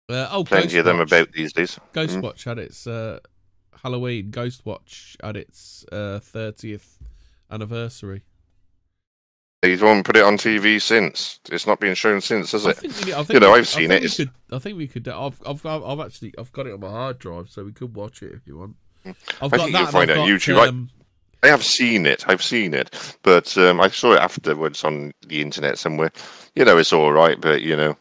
Uh, oh, Plenty of them Ghostwatch. about these days. Mm. Ghostwatch had its uh, Halloween. Ghostwatch had its uh, thirtieth anniversary. They won't put it on TV since. It's not been shown since, has I it? Think, I think you know, we, I've seen I it. think It's- We could, I think we could. I've, I've, I've actually, I've got it on my hard drive, so we could watch it if you want. I've I got think you'll find it on YouTube. I- um, I have seen it. I've seen it, but um, I saw it afterwards on the internet somewhere. You know, it's all right, but you know,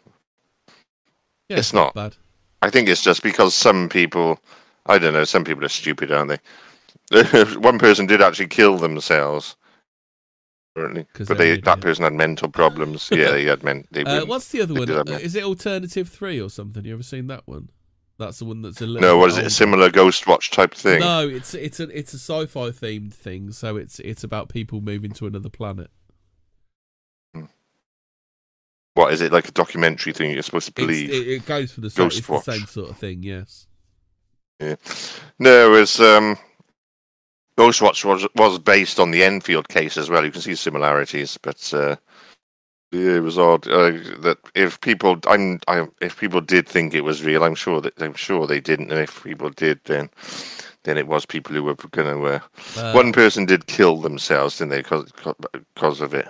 yeah, it's not. bad. I think it's just because some people, I don't know, some people are stupid, aren't they? One person did actually kill themselves, apparently, but they that person had mental problems. yeah, they had men. They Uh, what's the other one? Uh, is it Alternative Three or something? You ever seen that one? That's the one that's a little. no, what is it? A similar Ghostwatch type thing? No, it's it's a it's a sci-fi themed thing. So it's it's about people moving to another planet. What is it like a documentary thing? You're supposed to believe? it, it goes for the same, Ghost it's Watch. the same sort of thing. Yes. Yeah. No, it's um, Ghostwatch was was based on the Enfield case as well. You can see similarities, but uh, yeah, it was odd uh, that if people, I'm, I, if people did think it was real, I'm sure that I'm sure they didn't. And if people did, then then it was people who were going to. Uh, Uh, one person did kill themselves, didn't they? Because because of it.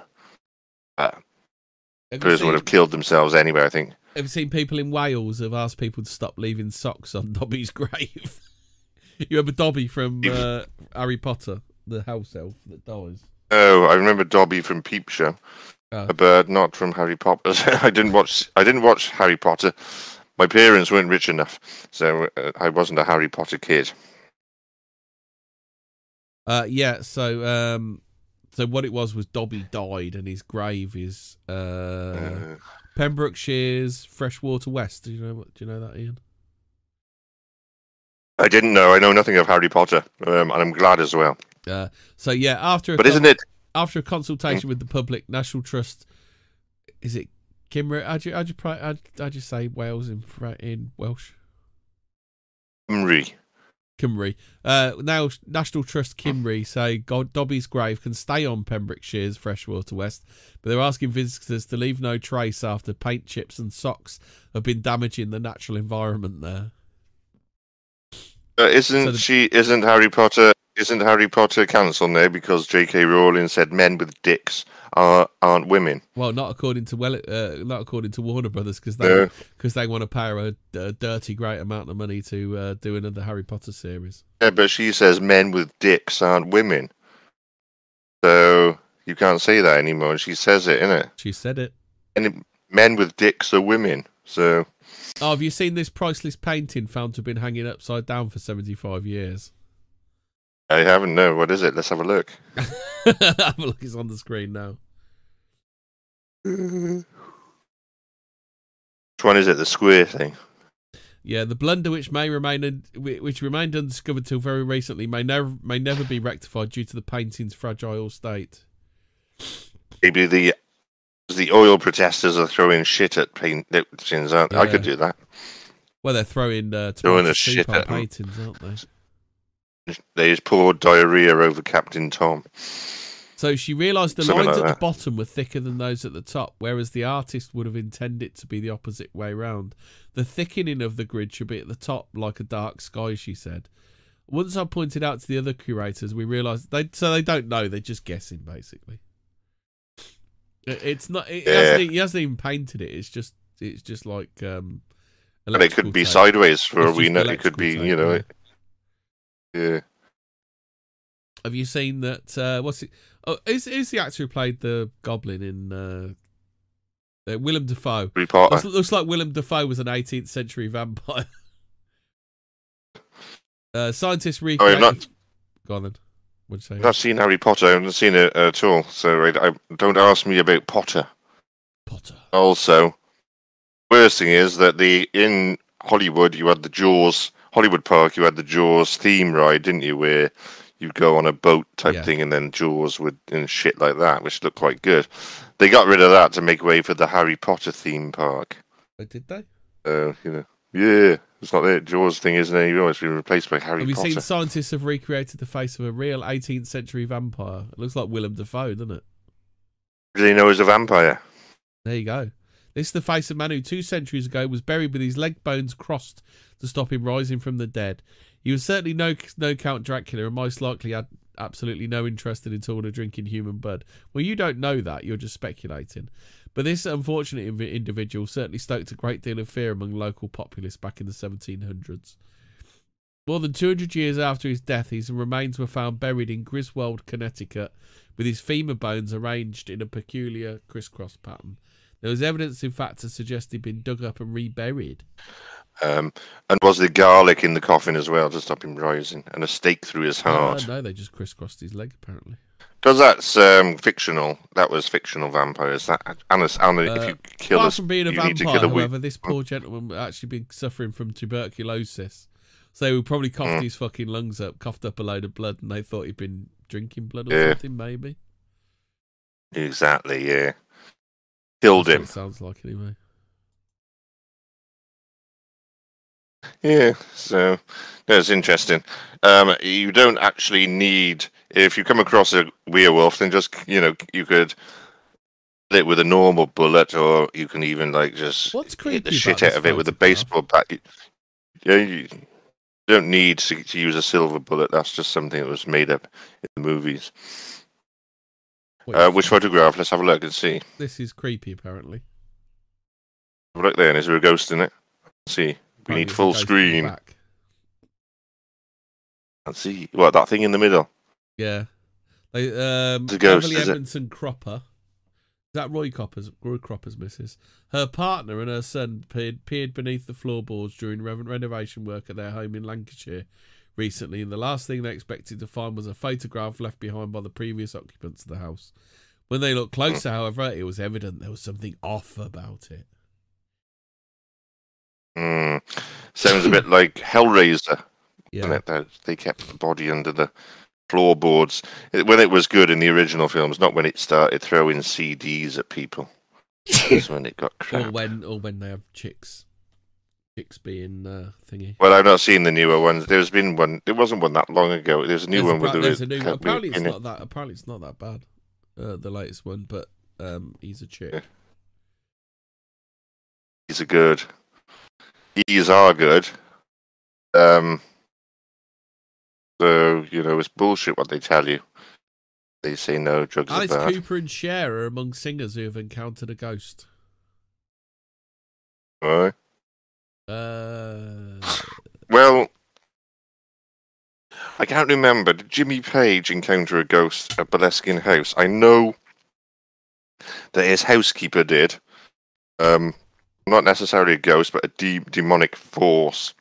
You person would have killed themselves anyway. I think. have you seen people in Wales have asked people to stop leaving socks on Dobby's grave? you remember Dobby from uh, Harry Potter, the house elf that dies? Oh, I remember Dobby from Peep Show. Oh. A bird, not from Harry Potter. I didn't watch. I didn't watch Harry Potter. My parents weren't rich enough, so uh, I wasn't a Harry Potter kid. Uh, yeah. So, um, so what it was was Dobby died, and his grave is uh, Uh, Pembrokeshire's Freshwater West. Do you know? what- Do you know that, Ian? I didn't know. I know nothing of Harry Potter, um, and I'm glad as well. Uh, so yeah, after a But isn't it? after a consultation with the public, National Trust is it? How do you how do you, how, how do you say Wales in in Welsh? Cymru. Cymru. Uh, now National Trust Cymru say God Dobby's grave can stay on Pembrokeshire's Freshwater West, but they're asking visitors to leave no trace after paint chips and socks have been damaging the natural environment there. Uh, isn't So the- she? Isn't Harry Potter? Isn't Harry Potter cancelled now because J.K. Rowling said men with dicks are aren't women? Well, not according to well, uh, not according to Warner Brothers because they No. because they want to pay her a, a dirty great amount of money to uh, do another Harry Potter series. Yeah, but she says men with dicks aren't women. So you can't say that anymore. And she says it, innit? She said it. And it- men with dicks are women. So Oh, have you seen this priceless painting found to have been hanging upside down for 75 years? I haven't. No, what is it? Let's have a look. have a look, it's on the screen now. Which one is it? The square thing. Yeah, the blunder which may remain un- which remained undiscovered till very recently may never may never be rectified due to the painting's fragile state. Maybe the the oil protesters are throwing shit at paintings. Aren't they? I could do that. Well, they're throwing uh, Throwing a shit at paintings, aren't they? They just poured diarrhea over Captain Tom. So she realised the Something lines like at that. the bottom were thicker than those at the top, whereas the artist would have intended it to be the opposite way round. The thickening of the grid should be at the top, like a dark sky, she said. Once I pointed out to the other curators, we realised they so they don't know; they're just guessing, basically. It- It's not. It, Yeah. hasn't, he hasn't even painted it. It's just. It's just like. um And it could be tape. sideways for we know. It could be, electrical you know. tape, Yeah. Have you seen that? Uh, what's it? Oh, is is the actor who played the Goblin in uh, uh, Willem Dafoe? Looks, looks like Willem Dafoe was an 18th century vampire. uh, scientists Oh, recreated. I've not, Go on then. What'd say? I've seen Harry Potter. I haven't seen it at all. So I, I, don't ask me about Potter. Potter. Also, worst thing is that the in Hollywood you had the Jaws Hollywood Park. You had the Jaws theme ride, didn't you? Where you'd go on a boat type Yeah. thing, and then Jaws would and shit like that, which looked quite good. They got rid of that to make way for the Harry Potter theme park. Oh, did they? Uh, you know, yeah, it's not the Jaws thing, isn't it? anymore. It's been replaced by Harry Have you Potter. seen scientists have recreated the face of a real 18th century vampire? It looks like Willem Dafoe, doesn't it? Do they know he's a vampire? There you go. This is the face of a man who two centuries ago was buried with his leg bones crossed to stop him rising from the dead. He was certainly no no Count Dracula and most likely had absolutely no interest in at all in drinking human blood. Well, you don't know that. You're just speculating. But this unfortunate individual certainly stoked a great deal of fear among local populace back in the 1700s. More than 200 years after his death, his remains were found buried in Griswold, Connecticut, with his femur bones arranged in a peculiar crisscross pattern. There was evidence, in fact, to suggest he'd been dug up and reburied. Um, and was there garlic in the coffin as well to stop him rising, and a stake through his Uh, heart? no, they just crisscrossed his leg, apparently. Because that's um, fictional. That was fictional vampires. That and, and if Uh, you kill Far us, from being a you need to vampire, a however, this poor gentleman actually been suffering from tuberculosis. So he probably coughed Mm. his fucking lungs up, coughed up a load of blood, and they thought he'd been drinking blood or Yeah. something, maybe. Exactly. Yeah. Killed him. sounds like, anyway. Yeah, so that's interesting. Um, you don't actually need if you come across a werewolf, then just you know you could hit it with a normal bullet, or you can even like just What's hit the shit out of it with a baseball bat. You- Yeah, you don't need to, to use a silver bullet. That's just something that was made up in the movies. Wait, Uh, which photograph? Let's have a look and see. This is creepy, apparently. Look there, and is there a ghost in it? Let's see. We Apparently need full ghost in the screen. Let's see. What that thing in the middle? Yeah. They, um, ghost, it? Edmondson Cropper. Is that Roy Cropper's, Roy Cropper's missus? Her partner and her son peered, peered beneath the floorboards during re- renovation work at their home in Lancashire recently, and the last thing they expected to find was a photograph left behind by the previous occupants of the house. When they looked closer, however, it was evident there was something off about it. Hmm. Sounds a bit like Hellraiser. Yeah. It? They kept the body under the floorboards it, when it was good in the original films, not when it started throwing CDs at people. That's when it got crap. Or when, or when they have chicks, chicks being uh, thingy. Well, I've not seen the newer ones. There's been one. There wasn't one that long ago. There's a new There's one with appa- the. there's a new, apparently it's in it. not that. Apparently it's not that bad. Uh, the latest one, but um, he's a chick. Yeah. These are good. These are good. Um. So you know it's bullshit what they tell you. They say no drugs Alice are bad. Cooper and Cher are among singers who have encountered a ghost. Right. Uh, Well, I can't remember. Did Jimmy Page encounter a ghost at Boleskine House? I know that his housekeeper did. Um, not necessarily a ghost, but a de- demonic force.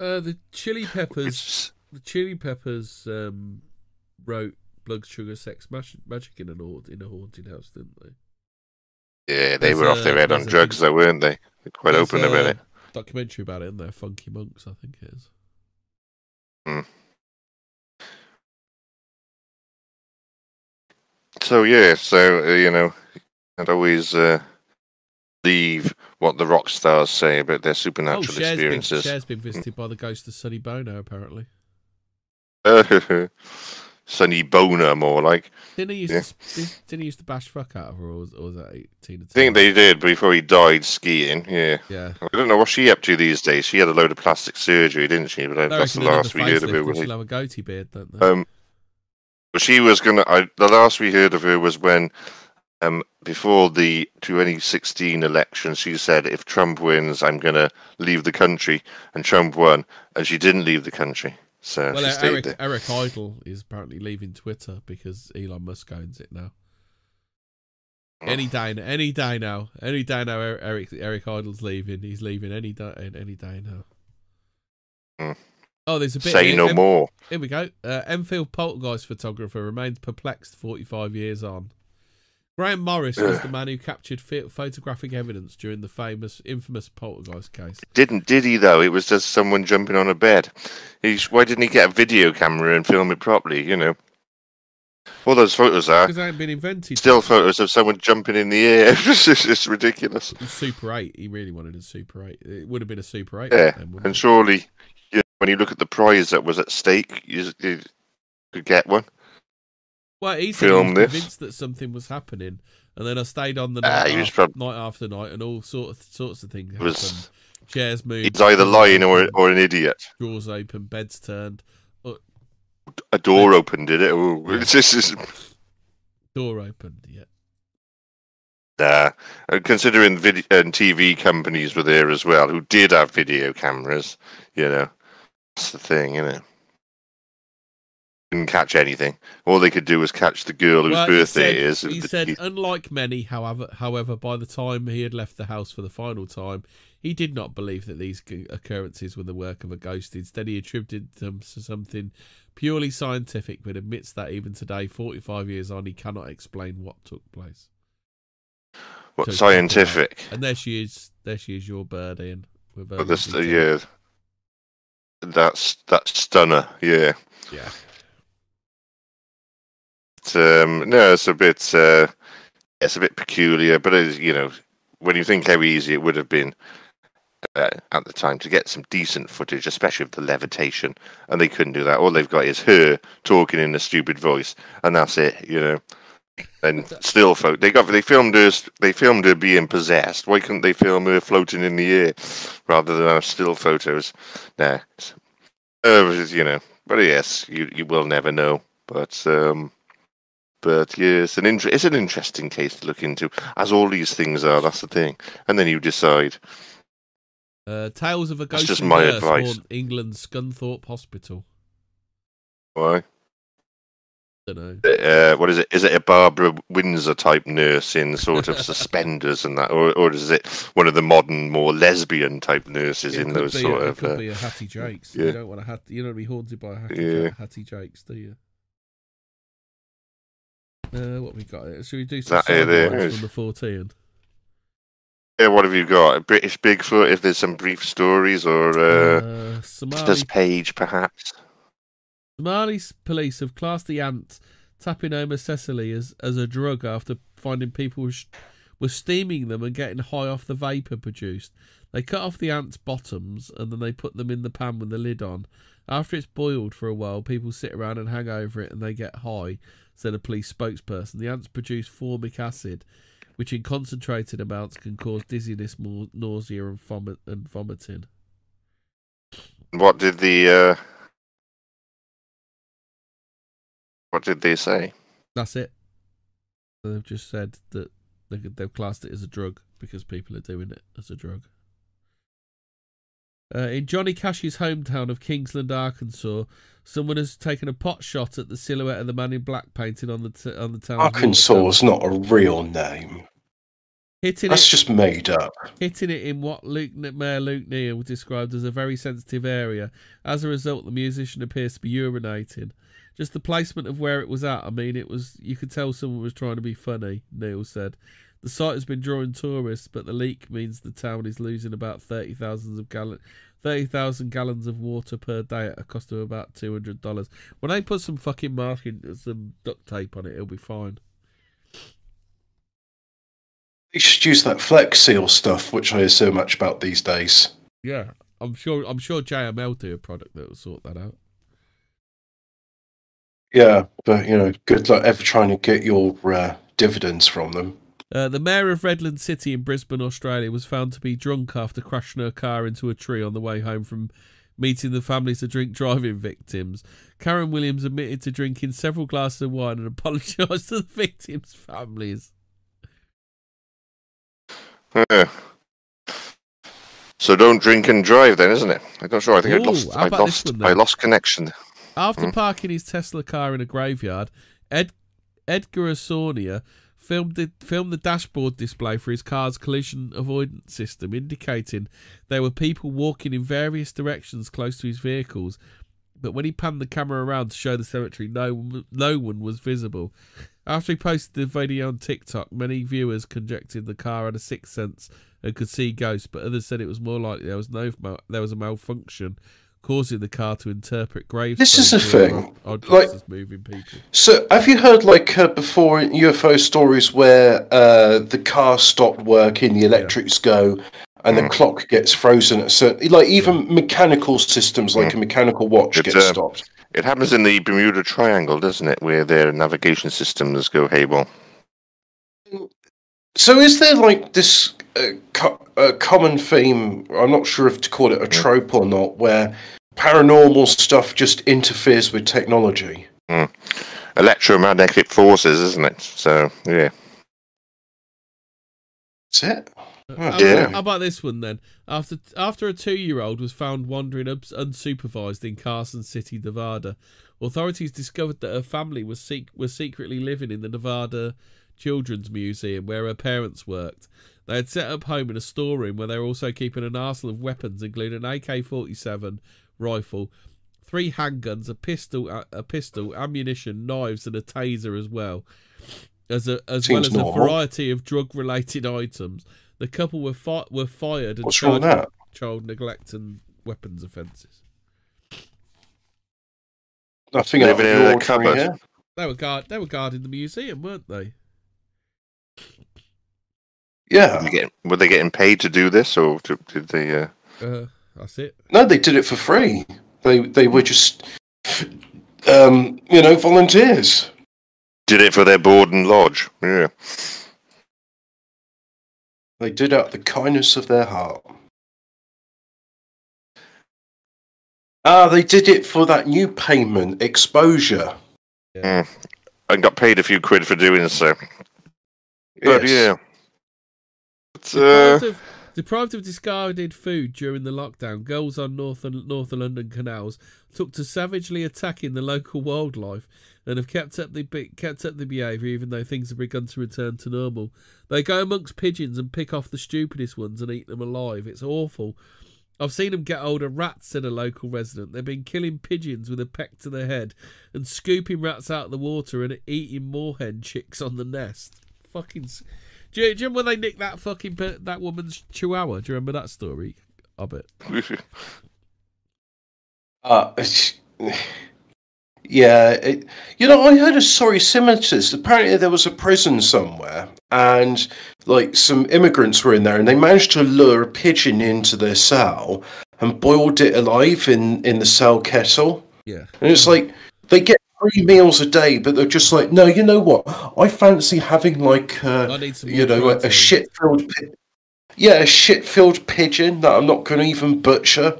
uh, the Chili Peppers. The Chili Peppers um, wrote "Blood Sugar Sex Magic, Magic" in a haunt, in a haunted house, didn't they? yeah, they There's were off a- their head on drugs, though, weren't they? They're quite open about it. Documentary about it, in there, Funky Monks, I think it is. So yeah, so uh, you know, I'd always uh, leave what the rock stars say about their Oh, supernatural Cher's been, experiences. Cher's been visited by the ghost of Sonny Bono, apparently. Sonny Boner, more like. Didn't he used Yeah. to didn't- he used to bash fuck out of her, or was, or was that Tina? Turner? I think they did before he died skiing. Yeah, Yeah. I don't know what she up to these days. She had a load of plastic surgery, didn't she? But I that's the last we heard of her. She'll have a goatee beard, don't they? Um, but she was gonna. I, the last we heard of her was when, um, before the 2016 election, she said, "If Trump wins, I'm gonna leave the country," and Trump won, and she didn't leave the country. So well, uh, Eric there. Eric Idle is apparently leaving Twitter because Elon Musk owns it now. Oh. Any day, any day now, any day now. Er- Eric Eric Idle's leaving. He's leaving any day, any day now. Hmm. Oh, there's a bit. Say here. no more. Here we go. Uh, Enfield poltergeist photographer remains perplexed 45 years on. Graham Morris was the man who captured ph- photographic evidence during the famous, infamous poltergeist case. Didn't did he though? It was just someone jumping on a bed. He's, why didn't he get a video camera and film it properly? You know, all those photos are Because they ain't been invented. still photos of someone jumping in the air. it's, just- it's ridiculous. Super 8. He really wanted a Super 8. It would have been a Super 8. Yeah, then, And surely, you know, when you look at the prize that was at stake, you, you could get one. Well, he said he was this. convinced that something was happening, and then I stayed on the Ah, night, he was prob- night after night, and all sort of, sorts of things happened. was- Chairs moved. He's either lying or or an idiot. drawers open, beds turned, A door opened, did it? Yeah. just, it's, door opened. Yeah. nah. Uh, Considering video and TV companies were there as well, who did have video cameras, you know, That's the thing, isn't it? Didn't catch anything. All they could do was catch the girl whose Well, birthday said- it is. He said, he- unlike many, however, however, by the time he had left the house for the final time, he did not believe that these occurrences were the work of a ghost. Instead, he attributed them to something purely scientific, but admits that even today, 45 years on, he cannot explain what took place. what So- scientific? And there she is. There she is, your bird, Ian. With But this, yeah, that's that stunner. Yeah. yeah. Um, no, it's a bit. Uh, it's a bit peculiar, but it is, you know, when you think how easy it would have been uh, at the time to get some decent footage, especially of the levitation, and they couldn't do that. All they've got is her talking in a stupid voice, and that's it. You know. And still, photo. They got they filmed her. They filmed her being possessed. Why couldn't they film her floating in the air rather than have still photos? Nah, uh, you know. But yes, you you will never know. But um, but yeah, it's an inter- it's an interesting case to look into, as all these things are. That's the thing. And then you decide. Uh, Tales of a Ghost. That's just my Nurse advice. England's Scunthorpe Hospital. Why? Don't know. Uh, what is it? Is it a Barbara Windsor type nurse in sort of suspenders and that, or or is it one of the modern, more lesbian type nurses It in those be sort a, of? It could uh, be a Hattie Jacques. yeah. You don't want to hat. You don't want to be haunted by a Hattie, Yeah. Hattie Jacques, do you? Uh, what we got? here? Should we do some That is. from the Fortean? yeah, what have you got? A British Bigfoot? If there's some brief stories, or uh, Uh, Somali this page perhaps? Somali police have classed the ant Tapinoma sessile as, as a drug after finding people were, sh- were steaming them and getting high off the vapour produced. They cut off the ant's bottoms and then they put them in the pan with the lid on. After it's boiled for a while, people sit around and hang over it and they get high, said a police spokesperson. The ants produce formic acid, which in concentrated amounts can cause dizziness, more nausea, and, vomit- and vomiting. What did the uh, what did they say? That's it. They've just said that they've classed it as a drug because people are doing it as a drug. Uh, in Johnny Cash's hometown of Kingsland, Arkansas, someone has taken a pot shot at the silhouette of the man in black painted on the t- on the town's Arkansas is not a real name. hitting That's it, just made up. hitting it in what Luke Mayor Luke Neal described as a very sensitive area. As a result, the musician appears to be urinating. Just the placement of where it was at. I mean, it was you could tell someone was trying to be funny. Neil said. The site has been drawing tourists, but the leak means the town is losing about thirty thousand of gallon, thirty thousand gallons of water per day at a cost of about two hundred dollars. When they put some fucking marking, some duct tape on it, it'll be fine. They should use that Flex Seal stuff, which I hear so much about these days. Yeah, I'm sure. I'm sure JML do a product that will sort that out. Yeah, but you know, good luck ever trying to get your uh, dividends from them. Uh, the mayor of Redland City in Brisbane, Australia, was found to be drunk after crashing her car into a tree on the way home from meeting the families of drink driving victims. Karen Williams admitted to drinking several glasses of wine and apologised to the victims' families. Yeah. So don't drink and drive, then, isn't it? I'm not sure. I think I lost. I lost. one, I lost connection. After Hmm. parking his Tesla car in a graveyard, Ed, Edgar Asornia filmed the, the dashboard display for his car's collision avoidance system, indicating there were people walking in various directions close to his vehicles. But when he panned the camera around to show the cemetery, no, no one was visible. After he posted the video on TikTok, many viewers conjectured the car had a sixth sense and could see ghosts, but others said it was more likely there was no there was a malfunction causing the car to interpret grave. This is the thing, like- moving people. So, have you heard like uh, before UFO stories where uh, the car stopped working, the electrics go, and the Mm. clock gets frozen? At certain, like even mechanical systems, like a mechanical watch, It's, get uh, stopped. It happens in the Bermuda Triangle, doesn't it? Where their navigation systems go haywire. So, is there like this uh, co- uh, common theme? I'm not sure if to call it a trope or not, where paranormal stuff just interferes with technology. Hmm. Electromagnetic forces, isn't it? So yeah. That's it. How, Yeah. how about this one then? After after a two-year-old was found wandering ups- unsupervised in Carson City, Nevada, authorities discovered that her family was sec- was secretly living in the Nevada Children's Museum where her parents worked. They had set up home in a storeroom where they were also keeping an arsenal of weapons, including an AK-47 rifle, three handguns, a pistol, a, a pistol, ammunition, knives, and a taser as well, as a, as well as normal. a variety of drug-related items. The couple were fi- were fired and What's wrong with charged with child neglect and weapons offences. I think of Living the in a cupboard. here. They were guard they were guarding the museum, weren't they? Yeah. Were they getting, were they getting paid to do this, or to, did they? Uh... Uh, that's it. No, they did it for free. They they were just, um, you know, volunteers. Did it for their board and lodge. Yeah. They did out the kindness of their heart. Ah, they did it for that new payment, exposure. And got paid a few quid for doing so. But Yes. yeah. It's, uh, Deprived, of, deprived of discarded food during the lockdown, girls on North North London canals took to savagely attacking the local wildlife and have kept up the kept up the behaviour even though things have begun to return to normal. They go amongst pigeons and pick off the stupidest ones and eat them alive. It's awful. I've seen them get hold of rats, said a local resident. They've been killing pigeons with a peck to the head and scooping rats out of the water and eating moorhen chicks on the nest. Fucking. Do you, do you remember when they nicked that fucking that woman's chihuahua? Do you remember that story? I bet. Uh, yeah, it, you know, I heard a story similar to this. Apparently, there was a prison somewhere, and like some immigrants were in there, and they managed to lure a pigeon into their cell and boiled it alive in in the cell kettle. Yeah. And it's like they get three meals a day, but they're just like, no, you know what? I fancy having like, I uh, need some. you know, a, protein. a shit filled, pi- yeah, a shit filled pigeon that I'm not going to even butcher.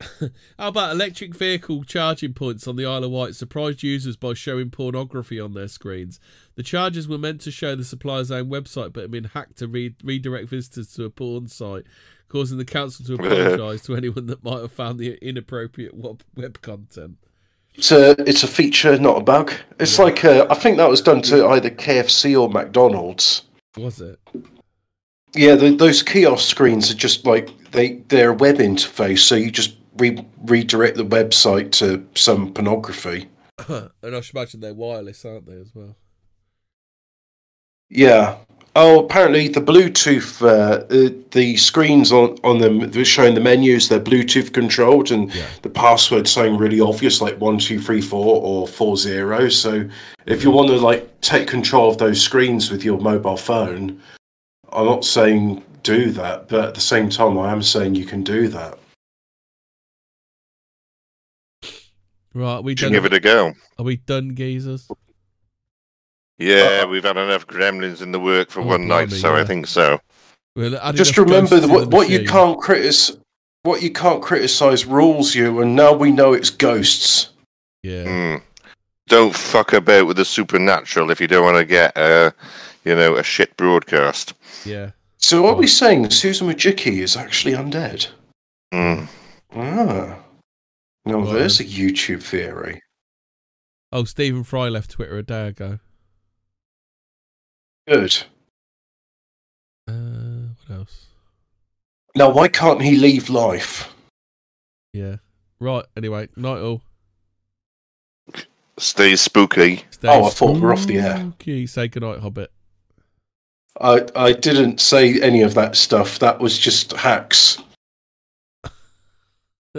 How about electric vehicle charging points on the Isle of Wight surprised users by showing pornography on their screens? The chargers were meant to show the supplier's own website, but have been hacked to re- redirect visitors to a porn site, causing the council to apologise to anyone that might have found the inappropriate web, web content. It's a it's a feature, not a bug. It's like uh, I think that was done to either KFC or McDonald's. Was it? Yeah, the, those kiosk screens are just like they they're a web interface, so you just re- redirect the website to some pornography. and I should imagine they're wireless, aren't they, as well? Yeah. Oh, apparently the Bluetooth, uh, uh, the screens on, on them they're showing the menus, they're Bluetooth controlled, and Yeah. the password saying really obvious, like one two three four or four zero. So if you want to like take control of those screens with your mobile phone, I'm not saying do that, but at the same time, I am saying you can do that. Right, we Should done. give it a go. Are we done, geezers? Yeah, we've had enough gremlins in the work for Oh, one night, so yeah. I think so. We're Just remember ghosts what, what you can't critis what you can't criticize rules you, and now we know it's ghosts. Yeah. Mm. Don't fuck about with the supernatural if you don't want to get a, you know, a shit broadcast. Yeah. So are we saying Susan Majicki is actually undead? Mm. Ah. Now Right. there's a YouTube theory. Oh, Stephen Fry left Twitter a day ago. Good. Uh, what else? Now why can't he leave life? Yeah. Right. Anyway, night all. Stay spooky. Stay Oh, I thought we were off the air. spooky. Say goodnight, Hobbit. I I didn't say any of that stuff. That was just hacks.